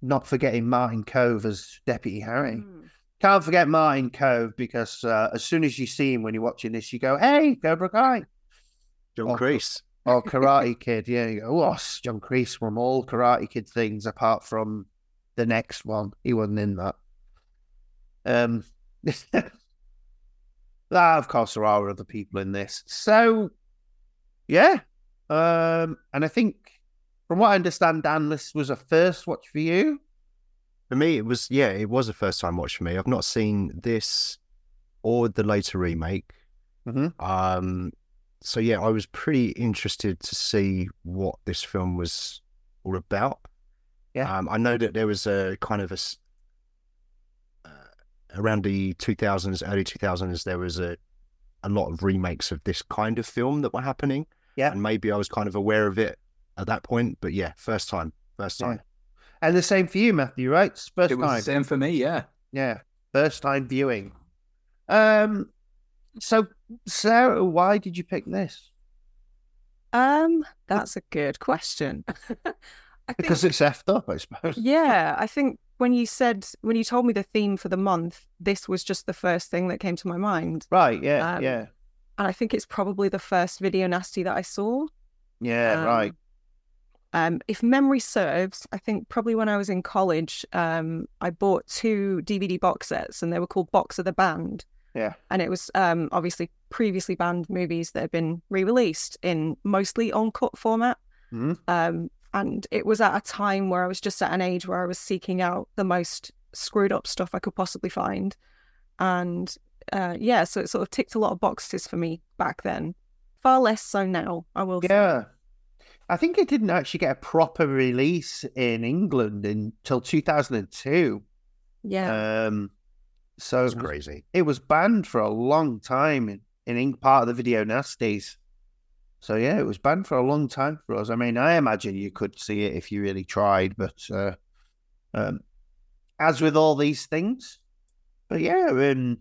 not forgetting Martin Kove as Deputy Harry. Mm. Can't forget Martin Kove because uh, as soon as you see him when you're watching this, you go, "Hey, Cobra Kai." John Oh, Kreese. or Karate [LAUGHS] Kid. Yeah, you go, oh, John Kreese from all Karate Kid things apart from the next one. He wasn't in that. Um, [LAUGHS] ah, of course, there are other people in this. So, yeah. Um, and I think, from what I understand, Dan, this was a first watch for you. For me, it was yeah, it was a first time watch for me. I've not seen this or the later remake. Mhm. Um, so yeah, I was pretty interested to see what this film was all about. Yeah. Um, I know that there was a kind of a uh, around the 2000s, early 2000s, there was a a lot of remakes of this kind of film that were happening. Yeah. and maybe I was kind of aware of it at that point, but yeah, first time, first Yeah. time. And the same for you, Matthew, right? First It was time. the same for me, yeah. Yeah, first time viewing. Um, so Sarah, why did you pick this? Um, that's a good question. [LAUGHS] I think, because it's effed up, I suppose. yeah, I think when you said when you told me the theme for the month, this was just the first thing that came to my mind, Right, yeah, Um, yeah, and I think it's probably the first video nasty that I saw. yeah, um, right. Um, if memory serves, I think probably when I was in college, um, I bought two DVD box sets, and they were called Box of the Banned. Yeah. and it was um, obviously previously banned movies that had been re-released in mostly uncut format. Mhm. Um, and it was at a time where I was just at an age where I was seeking out the most screwed up stuff I could possibly find, and uh, yeah, so it sort of ticked a lot of boxes for me back then. Far less so now, I will say. Yeah. I think it didn't actually get a proper release in England until 2002. Yeah, Um, so That's it was, crazy. it was banned for a long time in, in part of the video nasties. So yeah, it was banned for a long time for us. I mean, I imagine you could see it if you really tried, but uh, um, as with all these things, but yeah, um,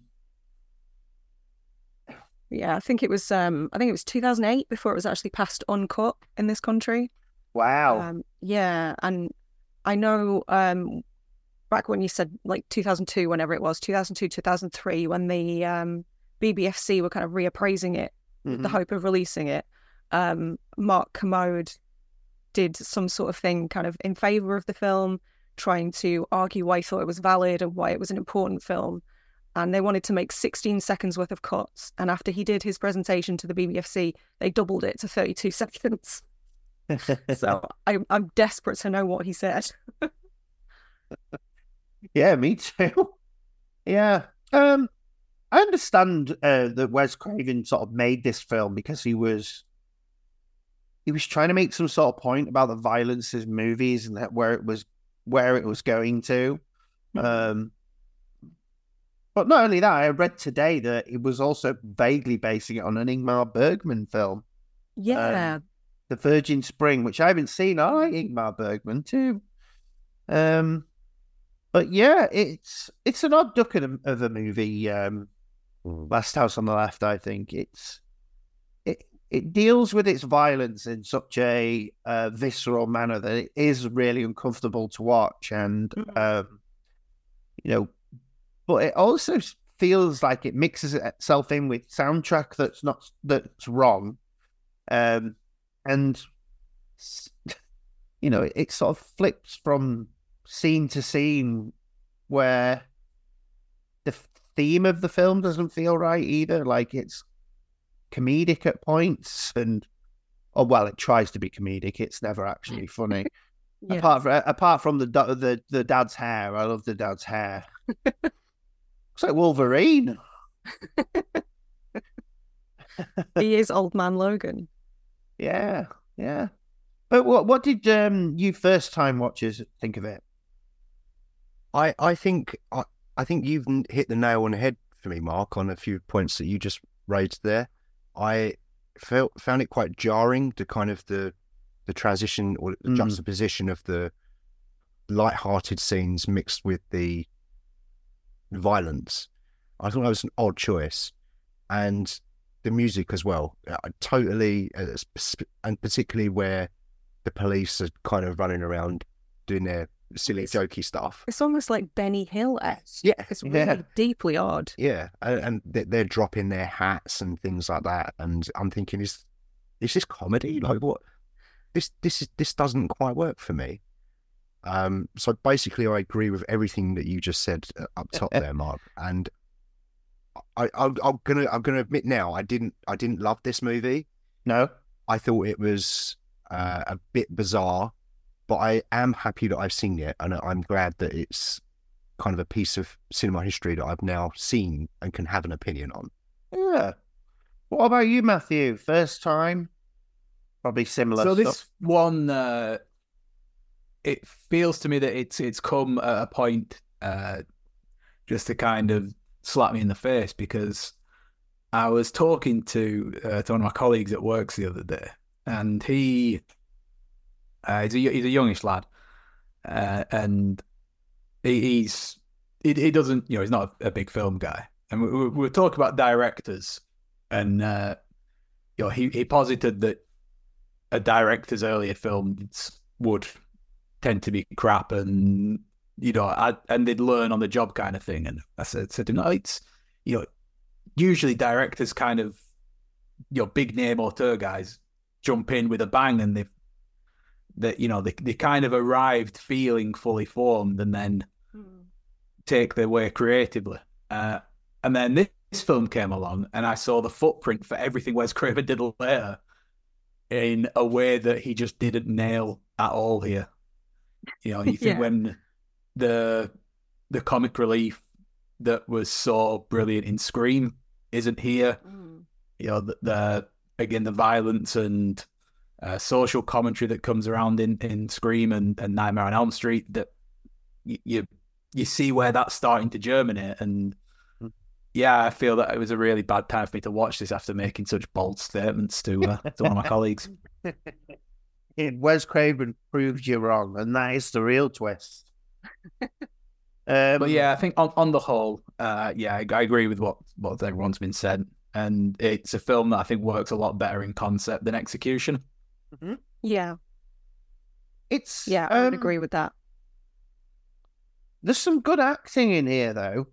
yeah. I think it was um, I think it was 2008 before it was actually passed uncut in this country. wow, Um, yeah, and I know um, back when you said like 2002, whenever it was, 2002, 2003, when the um, BBFC were kind of reappraising it with the hope of releasing it, um, Mark Kermode did some sort of thing kind of in favor of the film, trying to argue why he thought it was valid and why it was an important film. And they wanted to make 16 seconds worth of cuts. And after he did his presentation to the BBFC, they doubled it to 32 [LAUGHS] seconds. [LAUGHS] So I, I'm desperate to know what he said. [LAUGHS] Yeah, me too. yeah. Um I understand uh, that Wes Craven sort of made this film because he was he was trying to make some sort of point about the violence in movies and that where it was where it was going to. Um but not only that, I read today that it was also vaguely basing it on an Ingmar Bergman film, yeah. The Virgin Spring, which I haven't seen. I like Ingmar Bergman too. Um, but yeah, it's it's an odd duck of a, of a movie. Um, Last House on the Left. I think it's it deals with its violence in such a uh, visceral manner that it is really uncomfortable to watch, and Mhm. um, you know, but it also feels like it mixes itself in with soundtrack that's not that's wrong, um, and [LAUGHS] you know, it, it sort of flips from scene to scene where the theme of the film doesn't feel right either. Like it's comedic at points, and oh well, it tries to be comedic. It's never actually [LAUGHS] funny. yeah. Apart from apart from the the the dad's hair, I love the dad's hair. Looks like Wolverine. [LAUGHS] he is Old Man Logan. Yeah, yeah. But what what did um you first time watchers think of it? I, I think I, I think you've hit the nail on the head for me, Mark, on a few points that you just raised there. I felt found it quite jarring to kind of the the transition or the Mm. juxtaposition of the light-hearted scenes mixed with the violence. I thought that was an odd choice, and the music as well. I totally, uh, and particularly where the police are kind of running around doing their silly, It's- jokey stuff. It's almost like Benny Hill esque. Yeah, It's Yeah. really deeply odd. yeah, and, and they- they're dropping their hats and things like that, and I'm thinking, is is this comedy? Like what? This this is this doesn't quite work for me. Um, so basically, I agree with everything that you just said uh, up top [LAUGHS] there, Mark. And I, I I'm gonna I'm gonna admit now, I didn't I didn't love this movie. No. I thought it was uh, a bit bizarre, but I am happy that I've seen it, and I'm glad that it's kind of a piece of cinema history that I've now seen and can have an opinion on. Yeah. What about you, Matthew? First time? Probably similar so stuff. this one, uh, it feels to me that it's it's come at a point uh, just to kind of slap me in the face because I was talking to uh, to one of my colleagues at works the other day, and he uh, he's a he's a youngish lad, uh, and he, he's he, he doesn't you know he's not a, big film guy, and we, we, we talking about directors, and uh, you know he he posited that a director's earlier films would tend to be crap and you know, I, and they'd learn on the job kind of thing. And I said, said to him, no, it's, you know, usually directors kind of, you know, big name auteur guys jump in with a bang and they've, that, you know, they, they kind of arrived feeling fully formed and then Mm. take their way creatively. Uh, and then this, this film came along and I saw the footprint for everything Wes Craven did later in a way that he just didn't nail at all here. You know, you [LAUGHS] think Yeah. when the the comic relief that was so brilliant in Scream isn't here, Mm. you know, the, the again the violence and uh, social commentary that comes around in, in Scream and, and Nightmare on Elm Street that you, you you see where that's starting to germinate and Mm. yeah, I feel that it was a really bad time for me to watch this after making such bold statements to uh, to one of my [LAUGHS] colleagues. It- Wes Craven proved you wrong, and that is the real twist. [LAUGHS] um, But yeah, I think on, on the whole, uh, yeah, I, I agree with what what everyone's been said, and it's a film that I think works a lot better in concept than execution. Yeah, it's yeah, I would um, agree with that. There's some good acting in here, though,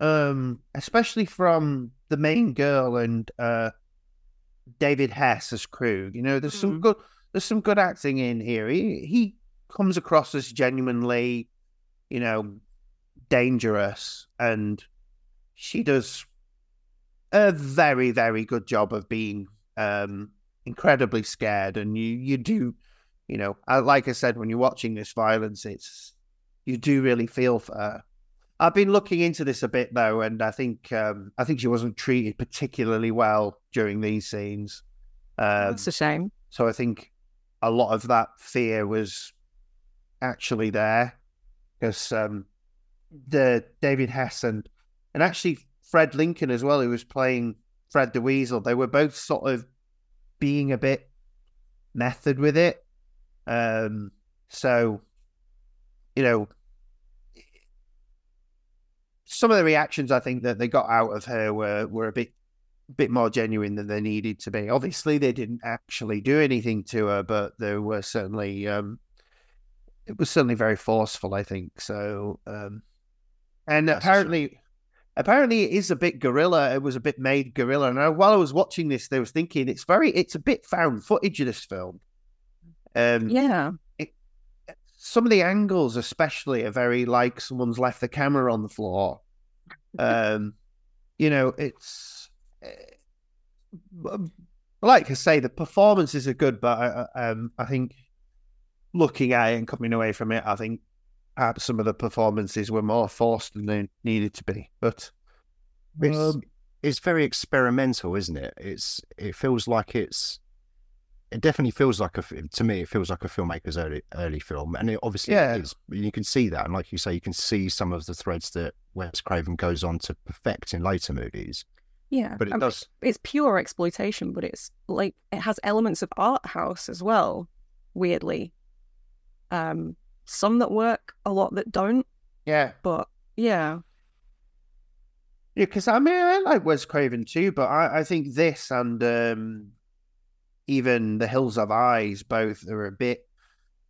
um, especially from the main girl and uh, David Hess as Krug. You know, there's some Mm. good there's some good acting in here. He he comes across as genuinely, you know, dangerous, and she does a very very good job of being um, incredibly scared. And you you do, you know, like I said, when you're watching this violence, it's you do really feel for her. I've been looking into this a bit though, and I think um, I think she wasn't treated particularly well during these scenes. Um, That's a shame. so I think a lot of that fear was actually there because um, the David Hess and and actually Fred Lincoln as well, who was playing Fred the Weasel, they were both sort of being a bit method with it. Um, so you know, some of the reactions I think that they got out of her were were a bit bit more genuine than they needed to be. Obviously, they didn't actually do anything to her, but there were certainly um, it was certainly very forceful. I think so. Um, and That's apparently, apparently, it is a bit guerrilla. It was a bit made guerrilla. And I, while I was watching this, I was thinking it's very, it's a bit found footage of this film. Um, Yeah, some of the angles, especially, are very like someone's left the camera on the floor. Um, you know, it's uh, like I say, the performances are good, but I- um, I think looking at it and coming away from it, I think perhaps some of the performances were more forced than they needed to be. But It's, um, it's very experimental, isn't it? It's it feels like it's it definitely feels like a f- to me it feels like a filmmaker's early early film, and it obviously Yeah. is. You can see that, and like you say, you can see some of the threads that Wes Craven goes on to perfect in later movies. yeah. But it Um, does, it's pure exploitation, but it's like it has elements of art house as well. Weirdly, um, some that work, a lot that don't. yeah, But yeah, Yeah, because I mean, I like Wes Craven too, but I, I think this and um, even The Hills of Eyes both are a bit.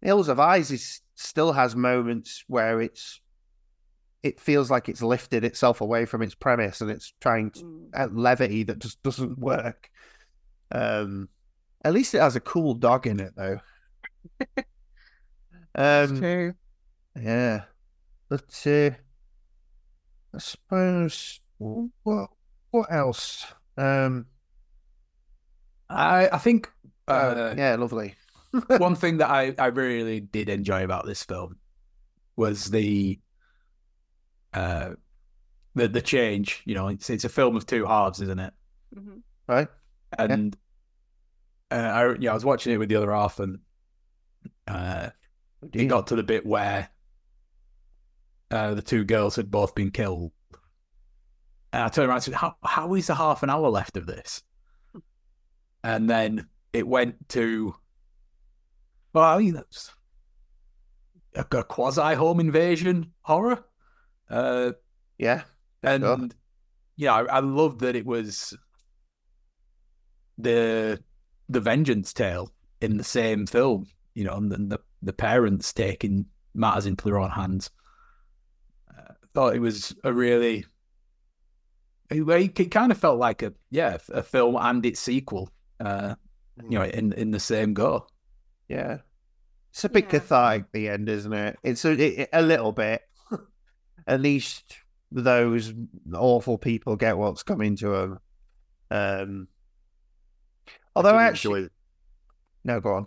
Hills of Eyes is still has moments where it's it feels like it's lifted itself away from its premise and it's trying to Mm. at levity that just doesn't work. Um, at least it has a cool dog in it though. [LAUGHS] It's um, true. yeah, but uh, I suppose what what else? Um, I I think uh, uh, yeah, lovely. [LAUGHS] one thing that I, I really did enjoy about this film was the uh the the change. You know, it's it's a film of two halves, isn't it? Mhm. Right? And uh, I yeah, I was watching it with the other half, and uh, it got to the bit where uh, the two girls had both been killed. And I turned around and said, "How how is there half an hour left of this?" And then it went to, well, I mean, that's a, a quasi home invasion horror. Uh, yeah, and Sure. yeah, I, I loved that it was the the vengeance tale in the same film, you know, and the the parents taking matters into their own hands. Uh, thought it was a really, it, it kind of felt like a yeah a film and its sequel. Uh, you know, in in the same go. Yeah, it's a bit Yeah. cathartic the end, isn't it? It's a, it, a little bit. [LAUGHS] At least those awful people get what's coming to them. Um, although I actually, enjoy, no, go on.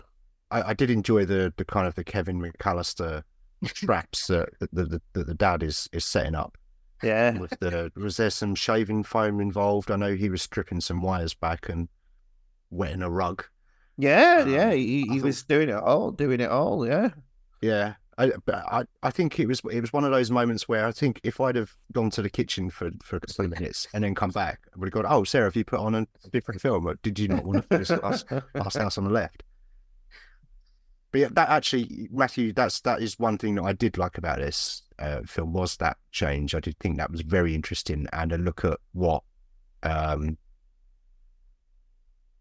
I, I did enjoy the the kind of the Kevin McAllister traps that the, the, the, the dad is is setting up. Yeah, With the was there some shaving foam involved? I know he was stripping some wires back and wetting a rug. yeah, Um, yeah. He, he thought- was doing it all, doing it all. Yeah, Yeah, I, I I think it was it was one of those moments where I think if I'd have gone to the kitchen for for a couple of minutes and then come back, I would have gone, "Oh, Sarah, have you put on a different film? Did you not want to finish last, [LAUGHS] last house on the left?" But yeah, that actually, Matthew, that's that is one thing that I did like about this uh, film was that change. I did think that was very interesting and a look at what um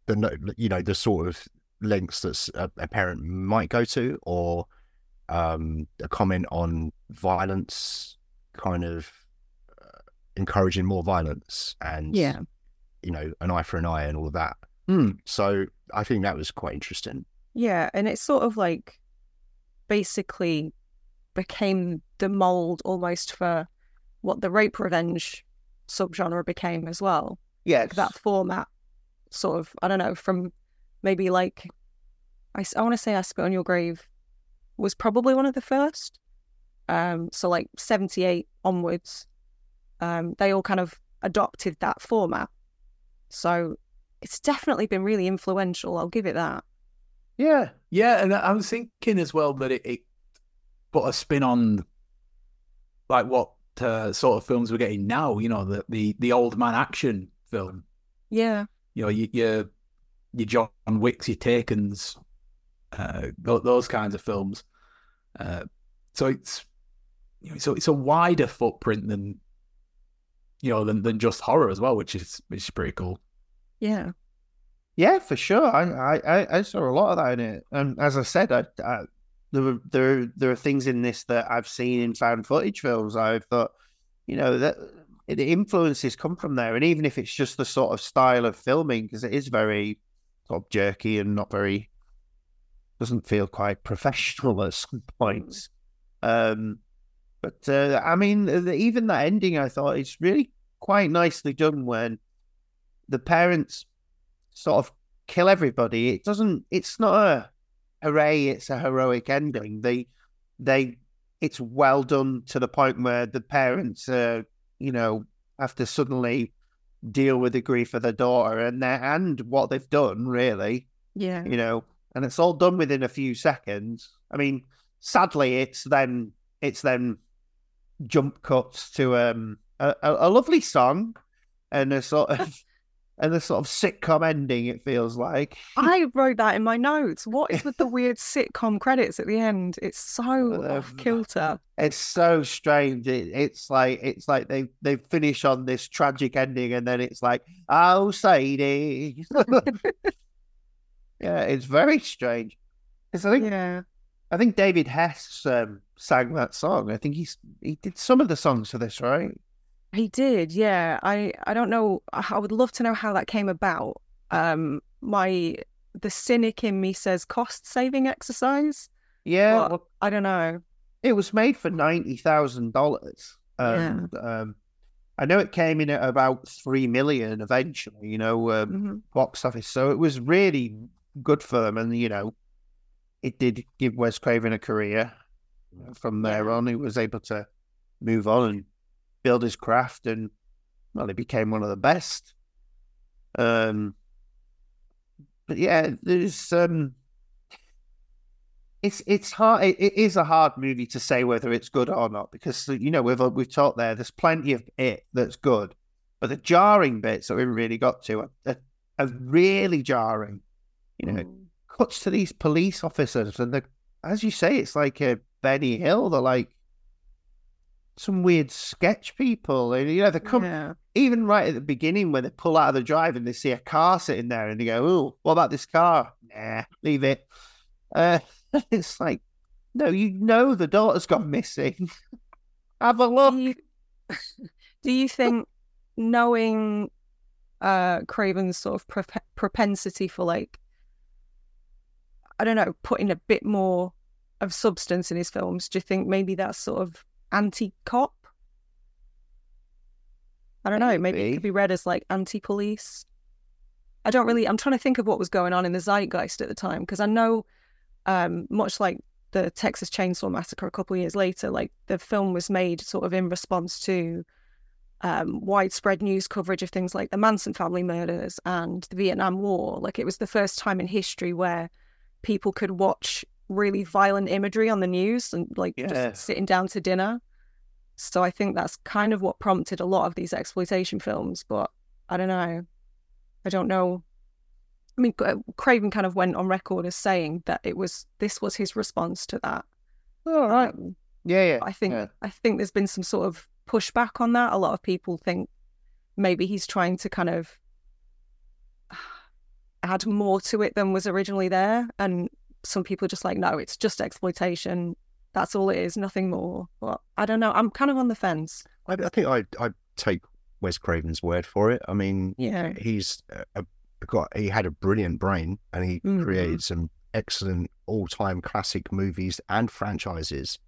the you know the sort of lengths that a, a parent might go to or um, a comment on violence, kind of uh, encouraging more violence, and Yeah. you know, an eye for an eye and all of that. Hmm. So I think that was quite interesting. Yeah, and it sort of like basically became the mold almost for what the rape revenge subgenre became as well. yeah. That format, sort of, I don't know, from maybe like, I, want to say I Spit on Your Grave was probably one of the first. Um, so like 78 onwards, um, they all kind of adopted that format. So it's definitely been really influential. I'll give it that. Yeah, Yeah, and I was thinking as well that it, it put a spin on like what uh, sort of films we're getting now. You know, the the, the old man action film. Yeah. You know, your your, your John Wicks, your Takens, uh, those kinds of films. Uh, so it's you know, so it's a wider footprint than you know than, than just horror as well, which is which is pretty cool. Yeah. Yeah, for sure. I, I, I- saw a lot of that in it, and as I said, I, I, there were there there are things in this that I've seen in found footage films. I thought, you know, that the influences come from there, and even if it's just the sort of style of filming, because it is very sort of jerky and not very doesn't feel quite professional at some [LAUGHS] points. Um, but uh, I mean, the, even that ending, I thought it's really quite nicely done when the parents sort of kill everybody. It doesn't. It's not a hooray. It's a heroic ending. They, they, it's well done to the point where the parents, uh, you know, have to suddenly deal with the grief of their daughter and their and what they've done. Really, Yeah. you know, and it's all done within a few seconds. I mean, sadly, it's then it's then jump cuts to um a, a, a lovely song and a sort of and a sort of sitcom ending. It feels like [LAUGHS] I wrote that in my notes. What is with the weird sitcom credits at the end? It's so Uh, off kilter. it's so strange. It, it's like it's like they they finish on this tragic ending and then it's like oh Sadie. [LAUGHS] yeah, it's very strange. 'Cause I think Yeah. I think David Hess um, sang that song. I think he's he did some of the songs for this, right? He did, yeah. I I don't know. I would love to know how that came about. Um, my the cynic in me says cost saving exercise. Yeah, well, I don't know. it was made for ninety thousand dollars. Yeah. Um, I know it came in at about three million eventually. You know, um, Mhm. box office. So it was really good for them, and you know, it did give Wes Craven a career. From there Yeah. on, he was able to move on and build his craft, and well, he became one of the best. Um, but yeah, there's um, it's it's hard. It, it is a hard movie to say whether it's good or not because you know we've we've talked there. There's plenty of it that's good, but the jarring bits that we really got to are, are, are really jarring. You know, it cuts to these police officers, and the as you say, it's like a Benny Hill. They're like some weird sketch people, and you know they come Yeah. even right at the beginning when they pull out of the drive and they see a car sitting there, and they go, "Oh, what about this car? Nah, leave it." Uh, [LAUGHS] it's like No, you know the daughter's gone missing. [LAUGHS] Have a look. Do you, [LAUGHS] do you think knowing uh Craven's sort of prop- propensity for like I don't know, putting a bit more of substance in his films, do you think maybe that's sort of anti-cop? I don't know. Maybe it could be read as like anti-police. I don't really. I'm trying to think of what was going on in the zeitgeist at the time because I know, um, much like the Texas Chainsaw Massacre a couple of years later, like the film was made sort of in response to um, widespread news coverage of things like the Manson family murders and the Vietnam War. Like it was the first time in history where people could watch really violent imagery on the news and like Yeah. just sitting down to dinner. So I think that's kind of what prompted a lot of these exploitation films. But I don't know. I don't know. I mean, Craven kind of went on record as saying that it was this was his response to that. All right. Um, Yeah, yeah. I think yeah. I think there's been some sort of pushback on that. A lot of people think maybe he's trying to kind of [SIGHS] add more to it than was originally there, and some people are just like, no, it's just exploitation. That's all it is, nothing more. But I don't know. I'm kind of on the fence. I, I think I I take Wes Craven's word for it. I mean, Yeah. he's a, a, got he had a brilliant brain and he Mhm. created some excellent all-time classic movies and franchises.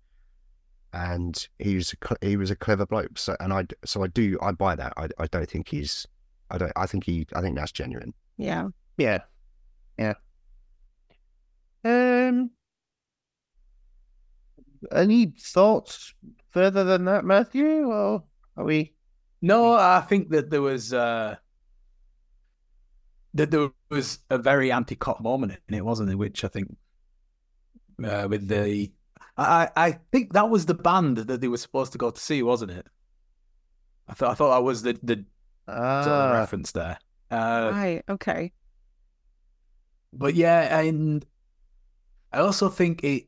And he was a he was a clever bloke. So and I d- so I do I buy that. I I don't think he's I don't I think he I think that's genuine. Yeah. Yeah. Yeah. Um any thoughts further than that, Matthew? Or are we No, I think that there was uh that there was a very anti-cop moment in it, wasn't there? Which I think uh, with the I I think that was the band that they were supposed to go to see, wasn't it? I thought I thought that was the the sort of ah, reference there. Uh, Right. Okay. but yeah, and I also think it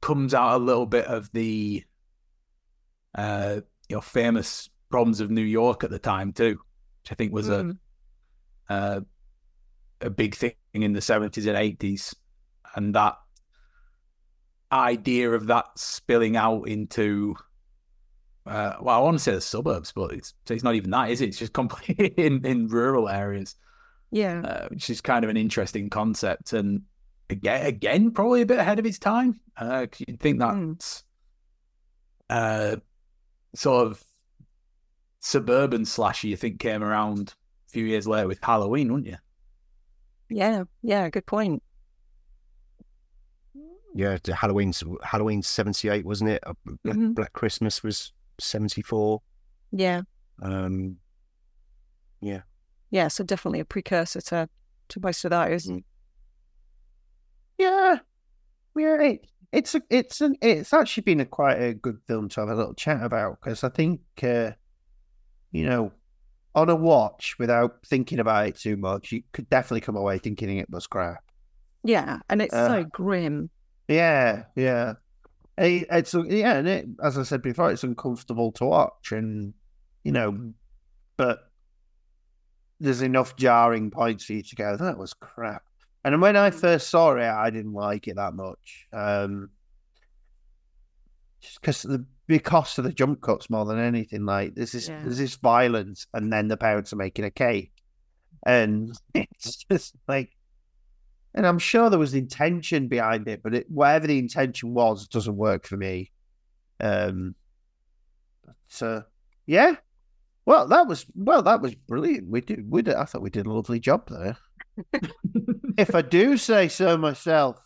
comes out a little bit of the uh you know famous problems of New York at the time too, which I think was a Mm. uh, a big thing in the seventies and eighties, and that idea of that spilling out into uh, well, I want to say the suburbs, but it's it's not even that, is it? It's just completely [LAUGHS] in, in rural areas Yeah. uh, which is kind of an interesting concept and again, again probably a bit ahead of its time. Uh, 'cause you'd think that's uh, sort of suburban slasher. You think came around a few years later with Halloween, wouldn't you? Yeah. Yeah. Good point. Yeah, the Halloween's Halloween seventy eight, wasn't it? Uh, Black, Mhm. Black Christmas was seventy four. Yeah. Um, Yeah. So definitely a precursor to to most of those. Mm. Yeah. Yeah, it, it's a, it's an, it's actually been a quite a good film to have a little chat about because I think uh, you know on a watch without thinking about it too much, you could definitely come away thinking it was crap. Yeah. And it's Uh, so grim. Yeah, yeah. It, it's yeah, and it, as I said before, it's uncomfortable to watch, and you know, but there's enough jarring points for you to go, that was crap. And when I first saw it, I didn't like it that much, um, just because the because of the jump cuts more than anything. Like there's this Yeah. there's this violence, and then the parents are making a cake, and [LAUGHS] it's just like and I'm sure there was intention behind it, but it, whatever the intention was, it doesn't work for me. Um, but uh, yeah, well, that was well, that was brilliant. We did, we did. I thought we did a lovely job there. If I do say so myself.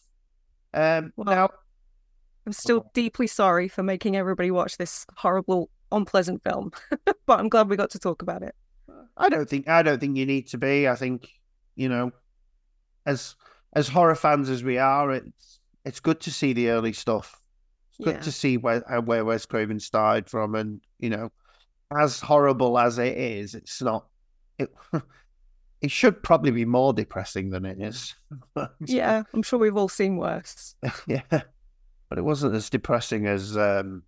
Um, Well, now, I'm still deeply sorry for making everybody watch this horrible, unpleasant film, [LAUGHS] but I'm glad we got to talk about it. I don't think I don't think you need to be. I think you know, as as horror fans as we are, it's it's good to see the early stuff. It's good Yeah. to see where uh, where Wes Craven started from, and you know, as horrible as it is, it's not. It [LAUGHS] it should probably be more depressing than it is. [LAUGHS] Yeah, I'm sure we've all seen worse. [LAUGHS] yeah, but it wasn't as depressing as um,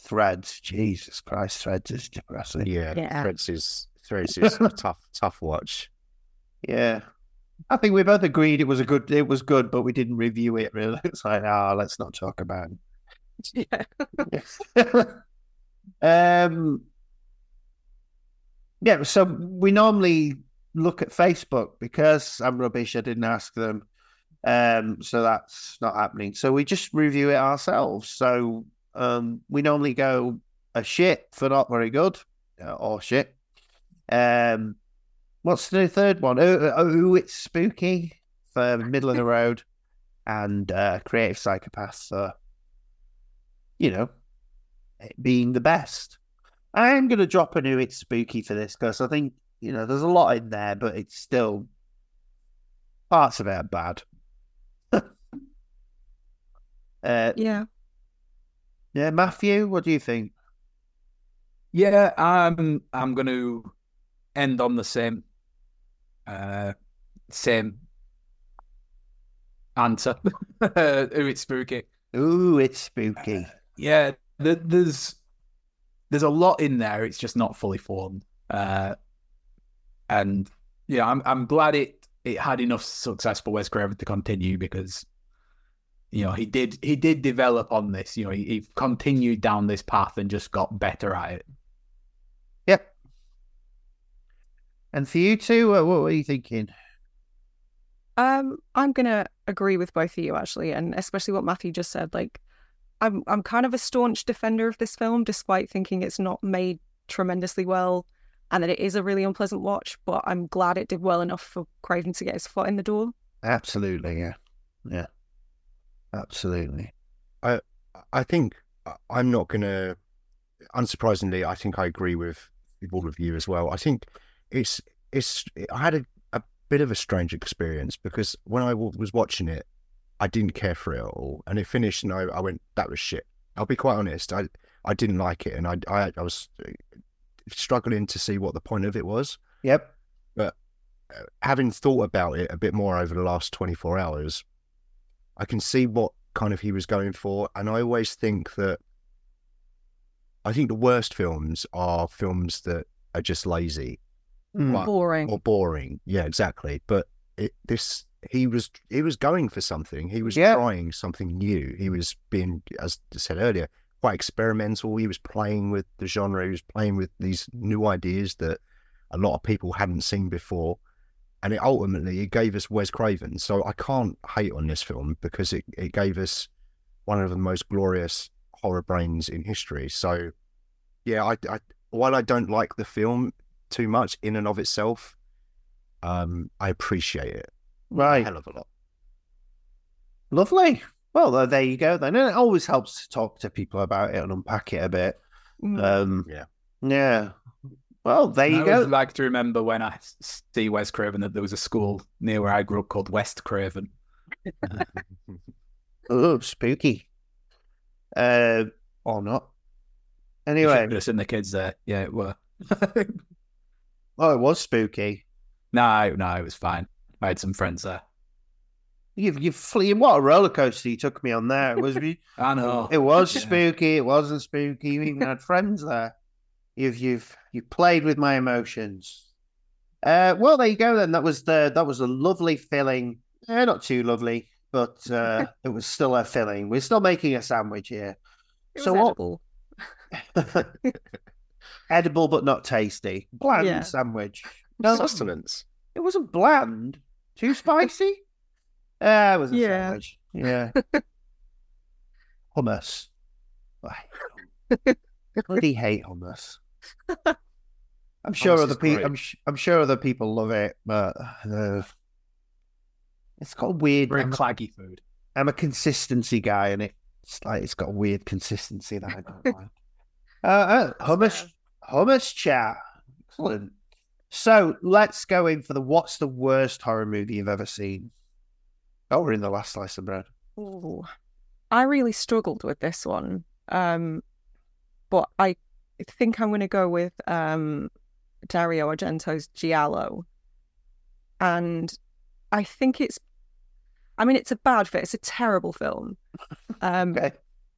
Threads. Jesus Christ, Threads is depressing. yeah, Yeah. Threads is Threads is a [LAUGHS] tough tough watch. Yeah. I think we both agreed it was a good. It was good, but we didn't review it. Really, it's like, ah, let's not talk about Yeah. it. um, yeah. So we normally look at Facebook because I'm rubbish. I didn't ask them, um, so that's not happening. So we just review it ourselves. So um, we normally go a shit for not very good uh, or shit. Um, what's the third one? Oh, oh, oh, it's spooky for middle of the road, [LAUGHS] and uh, creative psychopath for you know being the best. I am going to drop a new it's spooky for this because I think you know there's a lot in there, but it's still parts of it are bad. [LAUGHS] uh, yeah. yeah, Matthew, what do you think? Yeah, I'm I'm going to end on the same uh same answer. [LAUGHS] Ooh, it's spooky. Ooh, it's spooky. Yeah, th- there's there's a lot in there. It's just not fully formed. Uh, and yeah, I'm I'm glad it it had enough success for Wes Craven to continue because you know he did he did develop on this. You know, he, he continued down this path and just got better at it. Yep. And for you two, uh, what were you thinking? Um, I'm gonna agree with both of you actually, and especially what Matthew just said. Like, I'm I'm kind of a staunch defender of this film, despite thinking it's not made tremendously well, and that it is a really unpleasant watch. But I'm glad it did well enough for Craven to get his foot in the door. Absolutely, yeah, yeah, absolutely. I I think I'm not to. Unsurprisingly, I think I agree with, with all of you as well. I think it's it's. I had a, a bit of a strange experience because when I w- was watching it, I didn't care for it at all, and it finished, and I, I went, "That was shit." I'll be quite honest. I I didn't like it, and I I, I was struggling to see what the point of it was. Yep. But having thought about it a bit more over the last 24 hours, I can see what kind of he was going for. And I always think that I think the worst films are films that are just lazy Mm. Right. Boring. or boring. Yeah, exactly. But it, this, he was, he was going for something. He was Yeah. trying something new. He was being, as I said earlier, quite experimental. He was playing with the genre. He was playing with these new ideas that a lot of people hadn't seen before. And it ultimately it gave us Wes Craven. So I can't hate on this film because it, it gave us one of the most glorious horror brains in history. So yeah, I, I while I don't like the film too much in and of itself, um, I appreciate it a Right. hell of a lot. Lovely. Well, uh, there you go then. And it always helps to talk to people about it and unpack it a bit. Mm. Um, Yeah. Yeah. Well, there you go. I go. always like to remember when I see West Craven that there was a school near where I grew up called West Craven. [LAUGHS] Oh, spooky. Uh, or not. You Anyway, should have seen the kids there. Yeah, it were. [LAUGHS] oh, it was spooky. no, no, it was fine. I had some friends there. You've you flee. What a roller coaster you took me on there. It was. re- [LAUGHS] I know. It was Yeah. spooky. It wasn't spooky. You even had friends there. You've you've you played with my emotions. Uh, well, there you go. Then that was the that was a lovely filling. Eh, not too lovely, but uh, [LAUGHS] it was still a filling. We're still making a sandwich here. It was so what- edible. [LAUGHS] Edible but not tasty. Bland Yeah. sandwich. No, Sustenance. it wasn't bland. Too spicy. Ah, it was a Yeah. sandwich. Yeah. [LAUGHS] hummus. I hate hummus. [LAUGHS] bloody hate hummus. [LAUGHS] I'm sure Hummus other people. I'm, sh- I'm sure other people love it, but uh, it's got a weird. Very claggy food. I'm a consistency guy, and it's like it's got a weird consistency that I don't like. Uh, uh, hummus, hummus chat. Excellent. So let's go in for the what's the worst horror movie you've ever seen? Oh, we're in the last slice of bread. Ooh. I really struggled with this one. Um, but I think I'm going to go with um, Dario Argento's Giallo. And I think it's, I mean, it's a bad fit. It's a terrible film. [LAUGHS] Um, Okay.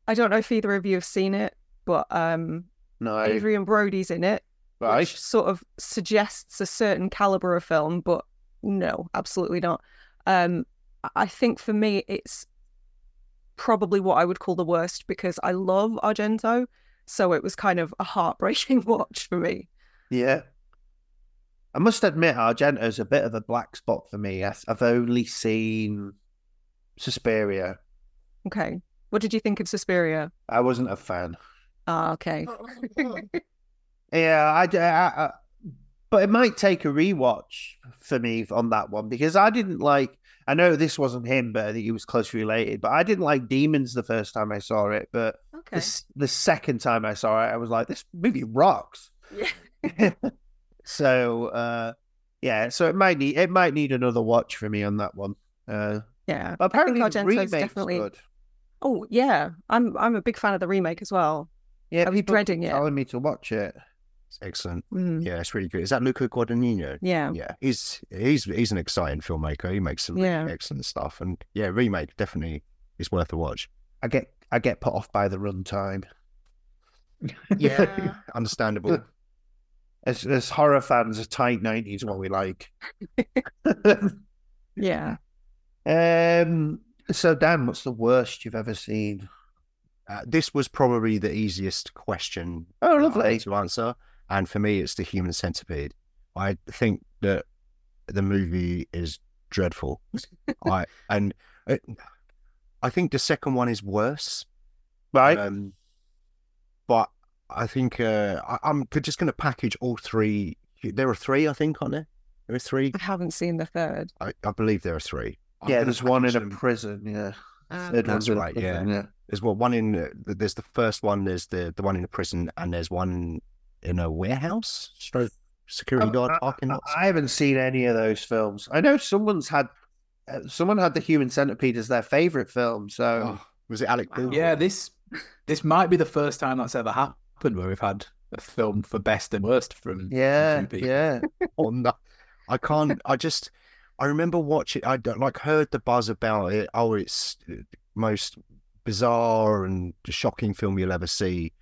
I don't know if either of you have seen it, but um, No, Adrien Brody's in it, right. which sort of suggests a certain caliber of film, but No, absolutely not. Um, I- I think for me, it's probably what I would call the worst because I love Argento. So it was kind of a heartbreaking [LAUGHS] watch for me. Yeah. I must admit, Argento's a bit of a black spot for me. I- I've only seen Suspiria. Okay. What did you think of Suspiria? I wasn't a fan. Ah, okay. [LAUGHS] Yeah, I, I, I- but it might take a rewatch for me on that one because I didn't like. I know this wasn't him, but I think he was closely related. But I didn't like Demons the first time I saw it. But Okay. the, the second time I saw it, I was like, this movie rocks. Yeah. [LAUGHS] so uh, yeah, so it might need it might need another watch for me on that one. Uh, Yeah. but apparently, I the think Argento's definitely. good. Oh yeah, I'm I'm a big fan of the remake as well. Yeah, I was people dreading it. telling me to watch it. It's excellent. Mm, Yeah, it's really good. Is that Luca Guadagnino? yeah. Yeah, he's he's he's an exciting filmmaker. He makes some really Yeah. excellent stuff, and yeah, remake definitely is worth a watch. I get I get put off by the runtime. Yeah, [LAUGHS] understandable. As as horror fans, a tight nineties what we like. [LAUGHS] Yeah. um. So Dan, what's the worst you've ever seen? Uh, this was probably the easiest question Oh, lovely. had to answer, and for me, it's the Human Centipede. I think that the movie is dreadful. [LAUGHS] I and it, I think the second one is worse. Right. Um, but I think uh, I, I'm just going to package all three. There are three, I think, aren't there? There are three. I haven't seen the third. I, I believe there are three. I'm yeah, there's one in package a prison. Yeah. Um, Third That's one's right, prison, yeah. There's what one in. uh, There's the first one. There's the the one in the prison, and there's one in a warehouse. Stroke security Um, guard I- parking I, lot. I haven't seen any of those films. I know someone's had uh, someone had the Human Centipede as their favorite film. So Oh, was it Alec Baldwin? Yeah, this this might be the first time that's ever happened where we've had a film for best and worst from from yeah, two people. yeah. [LAUGHS] On no. I can't. I just. I remember watching. I d- like heard the buzz about it. Oh, it's most bizarre and shocking film you'll ever see.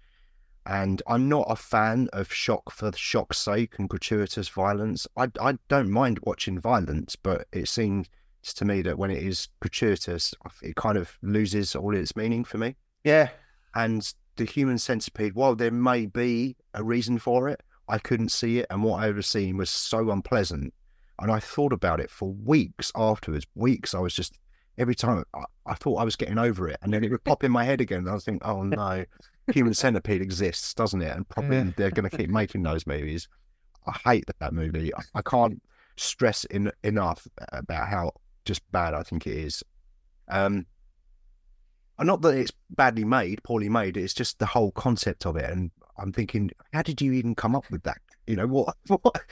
And I'm not a fan of shock for the shock's sake and gratuitous violence. I I don't mind watching violence, but it seems to me that when it is gratuitous, it kind of loses all its meaning for me. Yeah. And the human centipede, while there may be a reason for it, I couldn't see it. And what I was seeing was so unpleasant. And I thought about it for weeks afterwards. Weeks, I was just, every time I, I thought I was getting over it. And then it would pop in my head again. And I was thinking, oh no, human centipede exists, doesn't it? And probably Yeah. they're going to keep making those movies. I hate that, movie. I, I can't stress in, enough about how just bad I think it is. Um, and not that it's badly made, poorly made. It's just the whole concept of it. And I'm thinking, how did you even come up with that? You know, what [LAUGHS] what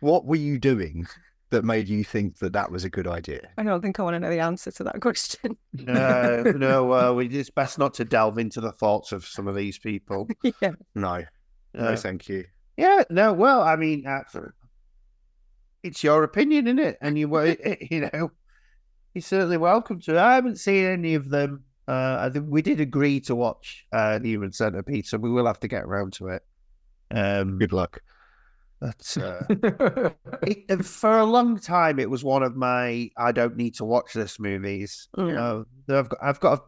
what were you doing that made you think that that was a good idea? I don't think I want to know the answer to that [LAUGHS] question. No, no. Uh, we it's best not to delve into the thoughts of some of these people. [LAUGHS] yeah. No, no, Uh, thank you. yeah. No. Well, I mean, uh, it's your opinion, isn't it? And you were, [LAUGHS] you know, you're certainly welcome to. I haven't seen any of them. Uh, I think we did agree to watch uh, the Human Centipede, so we will have to get around to it. Um, Good luck. But [LAUGHS] uh, it, for a long time, it was one of my I don't need to watch this movies. You Mm. know, I've got, I've got. A,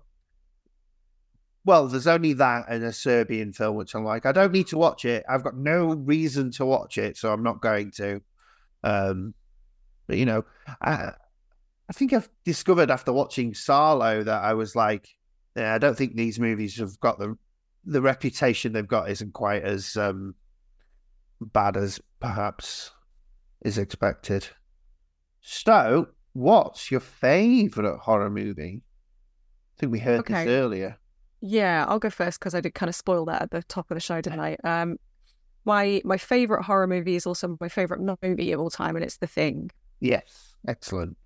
well, there's only that and a Serbian film which I'm like, I don't need to watch it. I've got no reason to watch it, so I'm not going to. Um, but you know, I, I think I've discovered after watching Salò that I was like, yeah, I don't think these movies have got the the reputation they've got isn't quite as um bad as perhaps is expected. So, what's your favorite horror movie? I think we heard Okay. this earlier. Yeah, I'll go first because I did kind of spoil that at the top of the show, didn't I? Um, my my favorite horror movie is also my favorite movie of all time, and it's The Thing. Yes, excellent.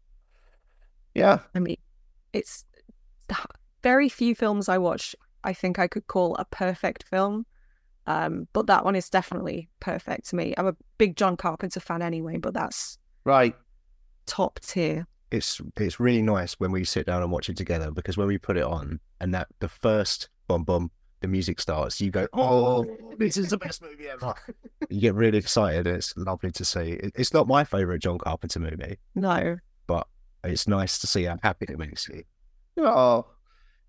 Yeah, I mean, it's very few films I watch. I think I could call a perfect film, um, but that one is definitely perfect to me. I'm a big John Carpenter fan anyway, but that's right. top tier. It's it's really nice when we sit down and watch it together because when we put it on and that the first bum bum, the music starts, you go, "Oh, this is the best movie ever!" [LAUGHS] you get really excited. It's lovely to see. It's not my favorite John Carpenter movie, No. but it's nice to see how happy it makes you. Oh,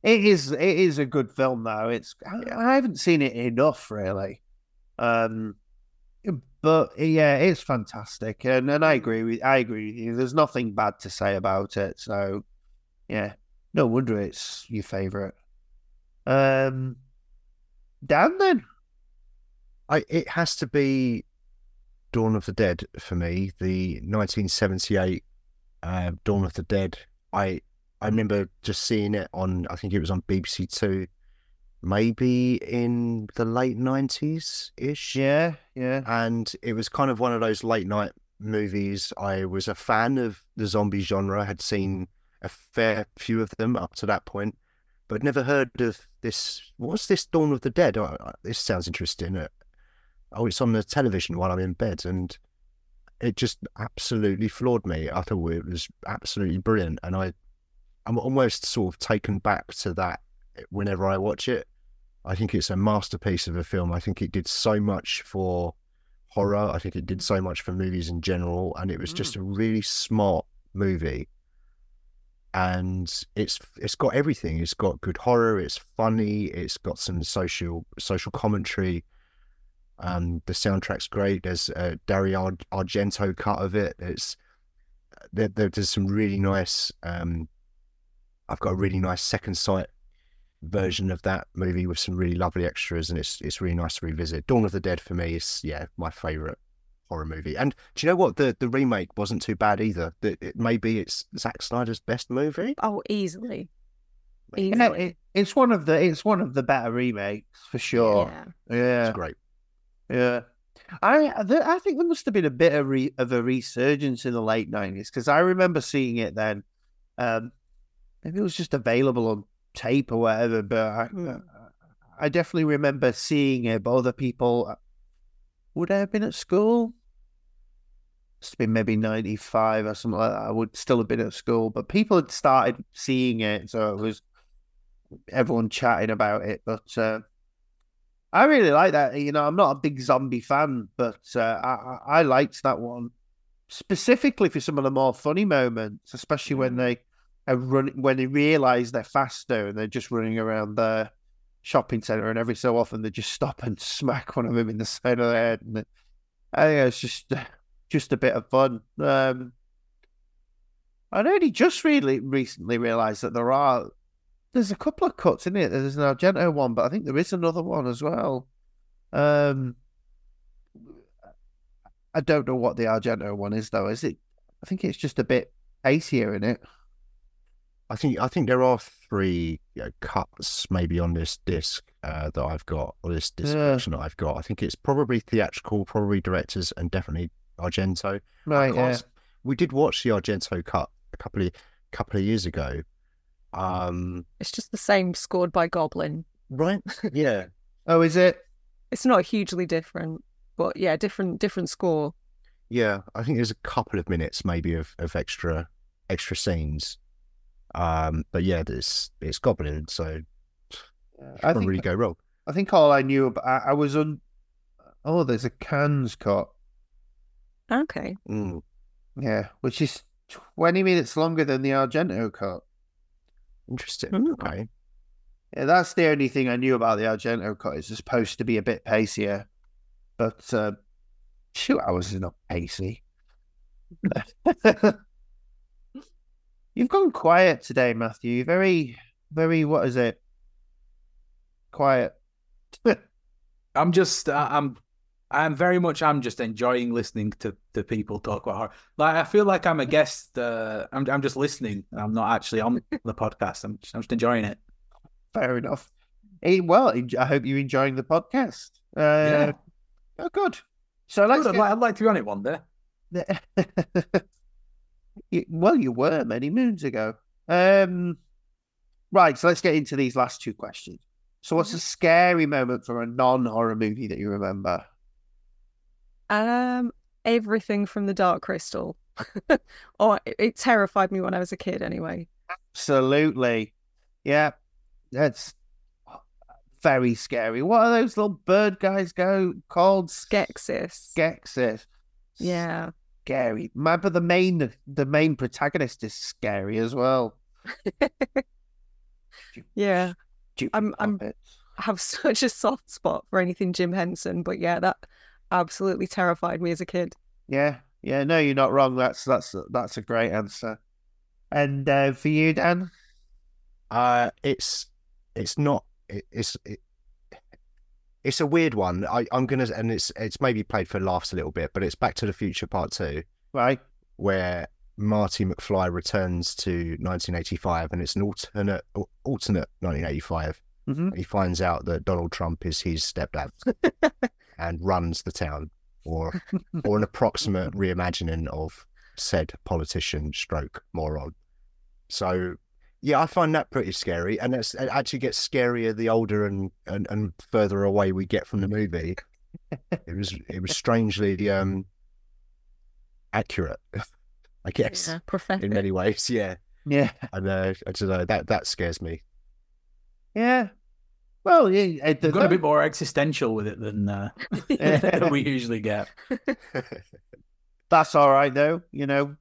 it is. It is a good film, though. It's. I, I haven't seen it enough, really. Um, but yeah, it's fantastic, and and I agree with. I agree with you. There's nothing bad to say about it. So, yeah, no wonder it's your favorite. Um, Dan, then. I it has to be Dawn of the Dead for me. The 1978 uh, Dawn of the Dead. I I remember just seeing it on. I think it was on BBC Two, maybe in the late 90s ish. Yeah, yeah. and it was kind of one of those late night movies. I was a fan of the zombie genre, had seen a fair few of them up to that point, but never heard of this. What's this Dawn of the Dead? Oh, uh, this sounds interesting. Uh, Oh, it's on the television while I'm in bed, and it just absolutely floored me. I thought it was absolutely brilliant, and I, I'm almost sort of taken back to that whenever I watch it. I think it's a masterpiece of a film. I think it did so much for horror. I think it did so much for movies in general, and it was just a really smart movie. And it's it's got everything. It's got good horror. It's funny. It's got some social social commentary. Um, the soundtrack's great. There's a Dario Argento cut of it. It's there- there's some really nice. Um, I've got a really nice second sight version of that movie with some really lovely extras, and it's it's really nice to revisit. Dawn of the Dead for me is yeah my favorite horror movie. And do you know what the the remake wasn't too bad either. That it maybe it's Zack Snyder's best movie. Oh, easily. You know, it, it's one of the it's one of the better remakes for sure. Yeah. Yeah, It's great. yeah. I th- I think there must have been a bit of, re- of a resurgence in the late nineties because I remember seeing it then. Um, maybe it was just available on tape or whatever, but I, Hmm. I definitely remember seeing it. But other people uh, would I have been at school. Must have been maybe ninety five or something like that. I would still have been at school, but people had started seeing it, so it was everyone chatting about it. But uh, I really like that. You know, I'm not a big zombie fan, but uh, I, I I liked that one specifically for some of the more funny moments, especially when they are run when they realise they're faster and they're just running around the shopping centre, and every so often they just stop and [LAUGHS] smack one of them in the side of the head. And it, I think it's just [SIGHS] just a bit of fun. Um, I'd only just really recently realised that there are there's a couple of cuts in it. There's an Argento one, but I think there is another one as well. Um, I don't know what the Argento one is though. Is it? I think it's just a bit pacier in it. I think I think there are three you know, cuts maybe on this disc uh, that I've got or this disc Yeah. that I've got. I think it's probably theatrical, probably directors, and definitely Argento. Right? Yeah. We did watch the Argento cut a couple of couple of years ago. Um, It's just the same scored by Goblin. right? yeah, [LAUGHS] Oh, is it? It's not hugely different, but yeah, different different score. yeah. I think there's a couple of minutes maybe of, of extra extra scenes. Um, but yeah, it's it's Goblin, so I can't think really go wrong. I think all I knew about I, I was on. Oh, there's a Cannes cut. Okay. Mm. Yeah, which is twenty minutes longer than the Argento cut. Interesting. Mm. Okay. Yeah, that's the only thing I knew about the Argento cut. It's supposed to be a bit pacier, but uh, two hours is not pacey. [LAUGHS] [LAUGHS] You've gone quiet today, Matthew. Very, very. What is it? Quiet. [LAUGHS] I'm just, I- I'm, I'm very much, I'm just enjoying listening to, to people talk about horror. Like, I feel like I'm a guest. Uh, I'm, I'm just listening. I'm not actually on the podcast. I'm, just, I'm just enjoying it. Fair enough. Eh, well, I hope you're enjoying the podcast. Uh, Yeah. Oh, good. So I'd, like, I'd like to be on it one day. [LAUGHS] Well, you were many moons ago. Um, right. So let's get into these last two questions. So, what's a scary moment from a non-horror movie that you remember? Um, everything from the Dark Crystal. [LAUGHS] oh, it, it terrified me when I was a kid. Anyway. Absolutely. Yeah. That's very scary. What are those little bird guys go called? Skeksis. Skeksis. Yeah. Scary. Remember the main the main protagonist is scary as well. [LAUGHS] Yeah. Stupid I'm- I'm- I have [LAUGHS] such a soft spot for anything Jim Henson, but yeah, that absolutely terrified me as a kid. Yeah, yeah. No, you're not wrong. That's that's that's a great answer. And uh, for you, Dan, Uh, it's it's not it, it's it, it's a weird one. I, I'm gonna and it's it's maybe played for laughs a little bit, but it's Back to the Future Part Two, right? where Marty McFly returns to 1985, and it's an alternate alternate 1985. hmm He finds out that Donald Trump is his stepdad [LAUGHS] and runs the town, or or an approximate [LAUGHS] reimagining of said politician stroke moron. So yeah, I find that pretty scary, and it's, it actually gets scarier the older and, and, and further away we get from the movie. it was it was strangely um accurate, [LAUGHS] I guess, Yeah, prophetic. in many ways. Yeah, Yeah, and uh, I don't know that that scares me. yeah. Well, yeah, uh, We've got a bit more existential with it than uh, [LAUGHS] [LAUGHS] we usually get. That's all right though. You know,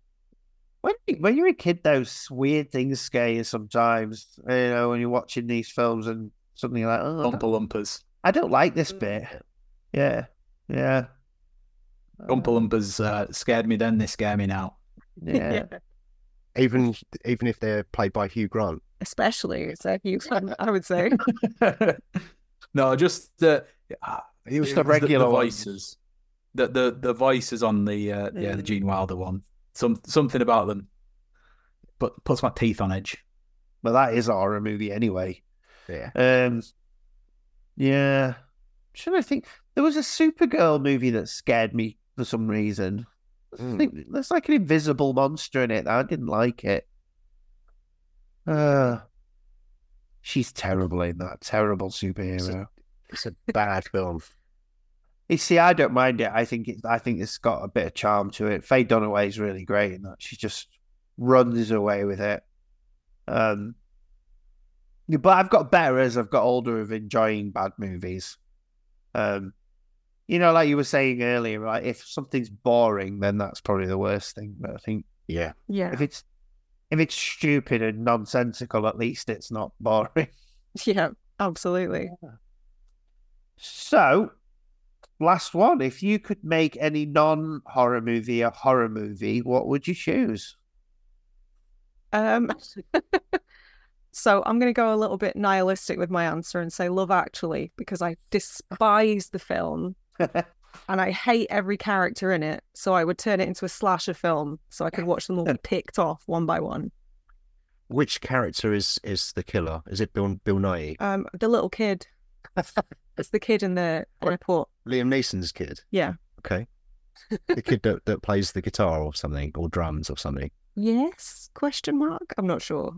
when you- when you're a kid, those weird things scare you sometimes. You know, when you're watching these films and something like, oh, Oompa Loompas. I don't like this bit. Yeah, yeah, Oompa Loompas uh, scared me then, they scare me now. [LAUGHS] yeah. Even even if they're played by Hugh Grant. Especially, it's a huge one, I would say. [LAUGHS] no, just the uh, it was Just the the regular the ones. voices. The the the voices on the uh, yeah the Mm. Gene Wilder one. Some something about them, but puts my teeth on edge. But that is a horror movie anyway. Yeah. Um, yeah. Should I think there was a Supergirl movie that scared me for some reason? I Mm. think there's like an invisible monster in it. I didn't like it. Uh, she's terrible in that. Terrible superhero. It's a bad film. You see, I don't mind it. I think it. I think it's got a bit of charm to it. Faye Dunaway is really great in that. She just runs away with it. Um, but I've got better as I've got older of enjoying bad movies. Um, you know, like you were saying earlier, right? If something's boring, then that's probably the worst thing. But I think Yeah. Yeah. if it's if it's stupid and nonsensical, at least it's not boring. [LAUGHS] Yeah, absolutely. So, last one. If you could make any non horror movie a horror movie, what would you choose? Um, [LAUGHS] so I'm going to go a little bit nihilistic with my answer and say Love Actually because I despise the film [LAUGHS] and I hate every character in it. So I would turn it into a slasher film so I could watch them all be [LAUGHS] picked off one by one. Which character is is the killer? Is it Bill Bill Nighy? Um, the little kid. It's the kid in the airport. Liam Neeson's kid. Yeah. Okay. [LAUGHS] the kid that, that plays the guitar or something, or drums or something. Yes? Question mark. I'm not sure.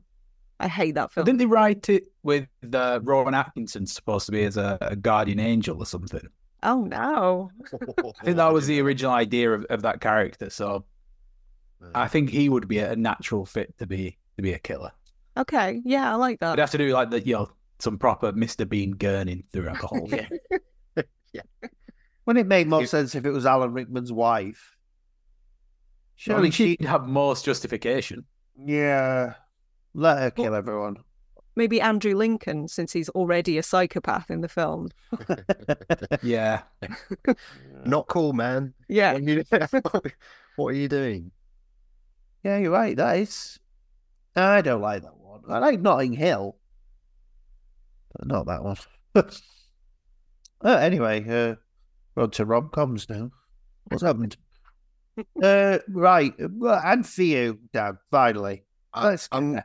I hate that film. Didn't they write it with uh, Rowan Atkinson supposed to be as a, a guardian angel or something? Oh no. [LAUGHS] I think that was the original idea of, of that character. So I think he would be a natural fit to be to be a killer. Okay. Yeah, I like that. I'd have to do like the you know some proper Mr. Bean gurning through alcohol. whole. [LAUGHS] Yeah. Wouldn't it make more You- sense if it was Alan Rickman's wife? Surely Surely she, she'd have most justification. yeah, let her kill everyone. Maybe Andrew Lincoln, since he's already a psychopath in the film. [LAUGHS] Yeah. [LAUGHS] Not cool, man. Yeah. What are you, what are you doing? Yeah, you're right. That is. I don't like that one. I like Notting Hill, but not that one. [LAUGHS] uh, anyway, uh, we're on to rom coms now. What's happened? [LAUGHS] uh, right, well, and for you, Dan. Finally, I, let's I'm.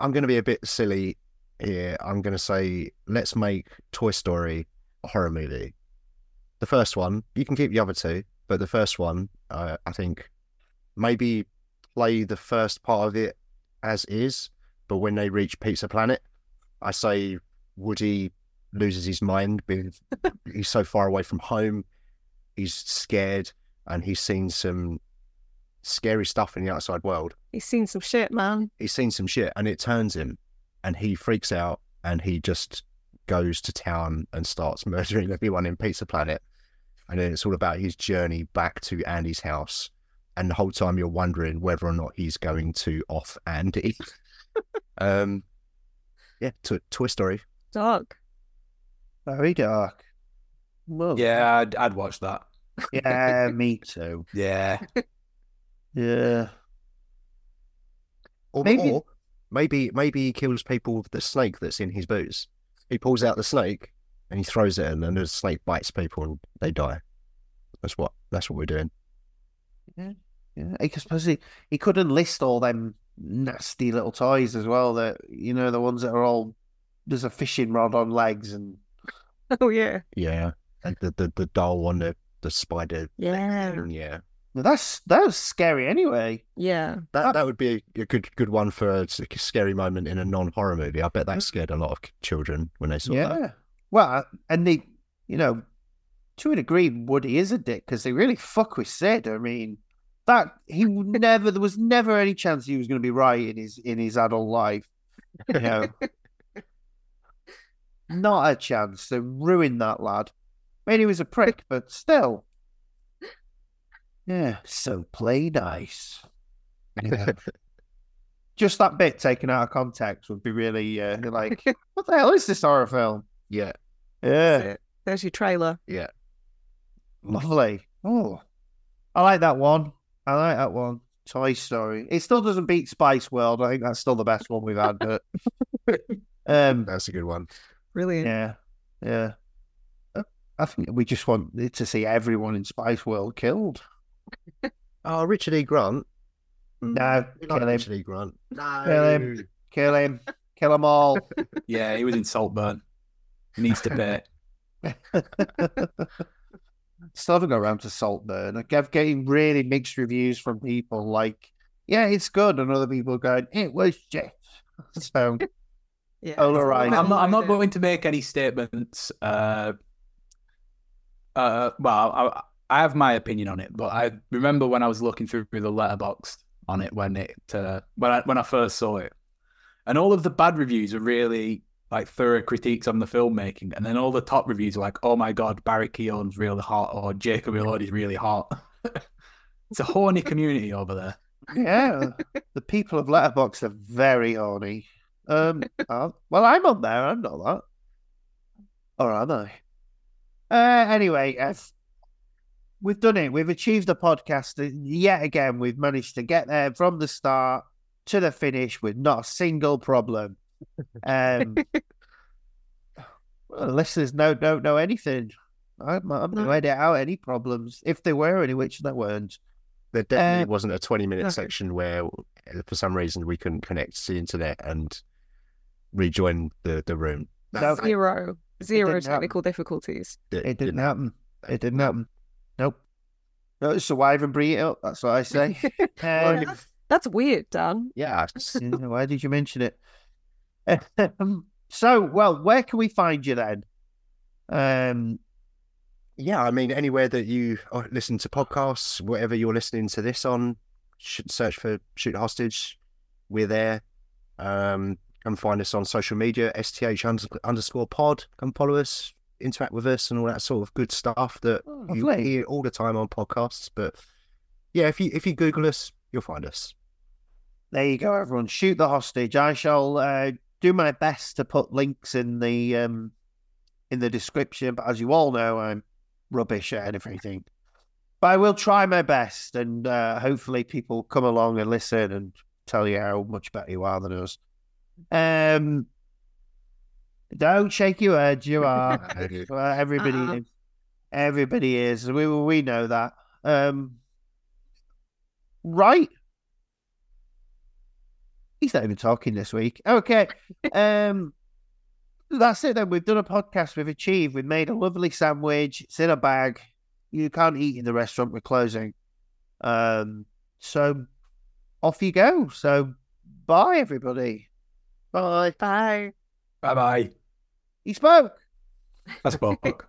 I'm going to be a bit silly here. I'm going to say let's make Toy Story a horror movie. The first one, you can keep the other two, but the first one, uh, I think, maybe play the first part of it as is, but when they reach Pizza Planet, I say Woody loses his mind. Because [LAUGHS] he's so far away from home, he's scared, and he's seen some scary stuff in the outside world He's seen some shit, man. he's seen some shit and it turns him and he freaks out and he just goes to town and starts [LAUGHS] murdering everyone in Pizza Planet, and then it's all about his journey back to Andy's house. And the whole time you're wondering whether or not he's going to off Andy. [LAUGHS] um, yeah, to- Toy Story. Dark. Very dark. Well, Yeah, I'd, I'd watch that. yeah, [LAUGHS] me too. Yeah. Yeah. Or Maybe- or maybe maybe he kills people with the snake that's in his boots. He pulls out the snake and he throws it, in, and the snake bites people and they die. That's what that's what we're doing. Yeah, yeah. I suppose he, he could enlist all them nasty little toys as well. That you know, the ones that are all there's a fishing rod on legs and [LAUGHS] Oh yeah. Yeah, and the the, the doll on the the spider. Yeah. thing, yeah. Well, that's that was scary anyway. Yeah. That that would be a, a good good one for a scary moment in a non horror movie. I bet that Mm. scared a lot of children when they saw that. Yeah. Well, and they, you know, to a degree, Woody is a dick because they really fuck with Sid. I mean, that he would [LAUGHS] never there was never any chance he was going to be right in his in his adult life. You know, [LAUGHS] not a chance. They ruined that lad. I mean, he was a prick, but still. Yeah, so play nice. Yeah. [LAUGHS] Just that bit taken out of context would be really uh, like, what the hell is this horror film? Yeah, Yeah, There's your trailer. yeah. lovely. Oh, I like that one. I like that one. Toy Story. It still doesn't beat Spice World. I think that's still the best one we've had. But [LAUGHS] um, That's a good one. Brilliant. yeah, yeah. Uh, I think we just want to see everyone in Spice World killed. [LAUGHS] Oh, Richard E. Grant. No, kill like him, Richard E. Grant. No. Kill him. kill him, kill them all. [LAUGHS] Yeah, he was in Saltburn. He needs to pay. [LAUGHS] Still haven't got around to Saltburn. I kept getting really mixed reviews from people like, yeah, it's good, and other people going, it was shit. So, Yeah. Oh, it's all right. I'm not. I'm not going to make any statements. Uh, uh, well, I, I have my opinion on it, but I remember when I was looking through the Letterboxd on it when it uh, when I when I first saw it, and all of the bad reviews are really like thorough critiques on the filmmaking, and then all the top reviews are like, "Oh my god, Barry Keoghan's really hot," or "Jacob Elordi's really hot." [LAUGHS] it's a horny community over there. yeah, the people of Letterboxd are very horny. Um, [LAUGHS] uh, well, I'm on there. I'm not that. Or am I? Uh, anyway, as we've done it. We've achieved the podcast uh, yet again. We've managed to get there from the start to the finish with not a single problem. Um, [LAUGHS] well, listeners no don't know anything. I'm, I'm No. to edit out any problems if there were any, which there weren't. There definitely Uh, wasn't a 20 minute okay. section where, uh, for some reason, we couldn't connect to the internet and rejoin the, the room. No. Zero. Zero didn't happen. technical difficulties. It, It didn't happen. It didn't happen. Nope. No, so why even bring it up? That's what I say. [LAUGHS] [LAUGHS] Um, That's, that's weird, Dan. Yeah. [LAUGHS] why did you mention it? Um, so, well, where can we find you then? Um, Yeah, I mean, anywhere that you uh, listen to podcasts, whatever you're listening to this on, should search for Shoot Hostage. We're there. Um, come find us on social media, STH underscore pod. Come follow us, interact with us, and all that sort of good stuff that Oh, you hear all the time on podcasts. But yeah, if you if you Google us, you'll find us. there you go, everyone. Shoot the hostage. I shall uh, do my best to put links in the um, in the description, but as you all know, I'm rubbish at everything. But I will try my best, and uh, hopefully, people come along and listen and tell you how much better you are than us. Um, don't shake your head. You are. [LAUGHS] Well, everybody Uh-uh. is. Everybody is. We we know that. Um, right. He's not even talking this week. Okay. Um, that's it. Then we've done a podcast. We've achieved. We've made a lovely sandwich. It's in a bag. You can't eat in the restaurant. We're closing. Um, so off you go. So bye, everybody. Bye. Bye. Bye bye. He spoke. That's spoke.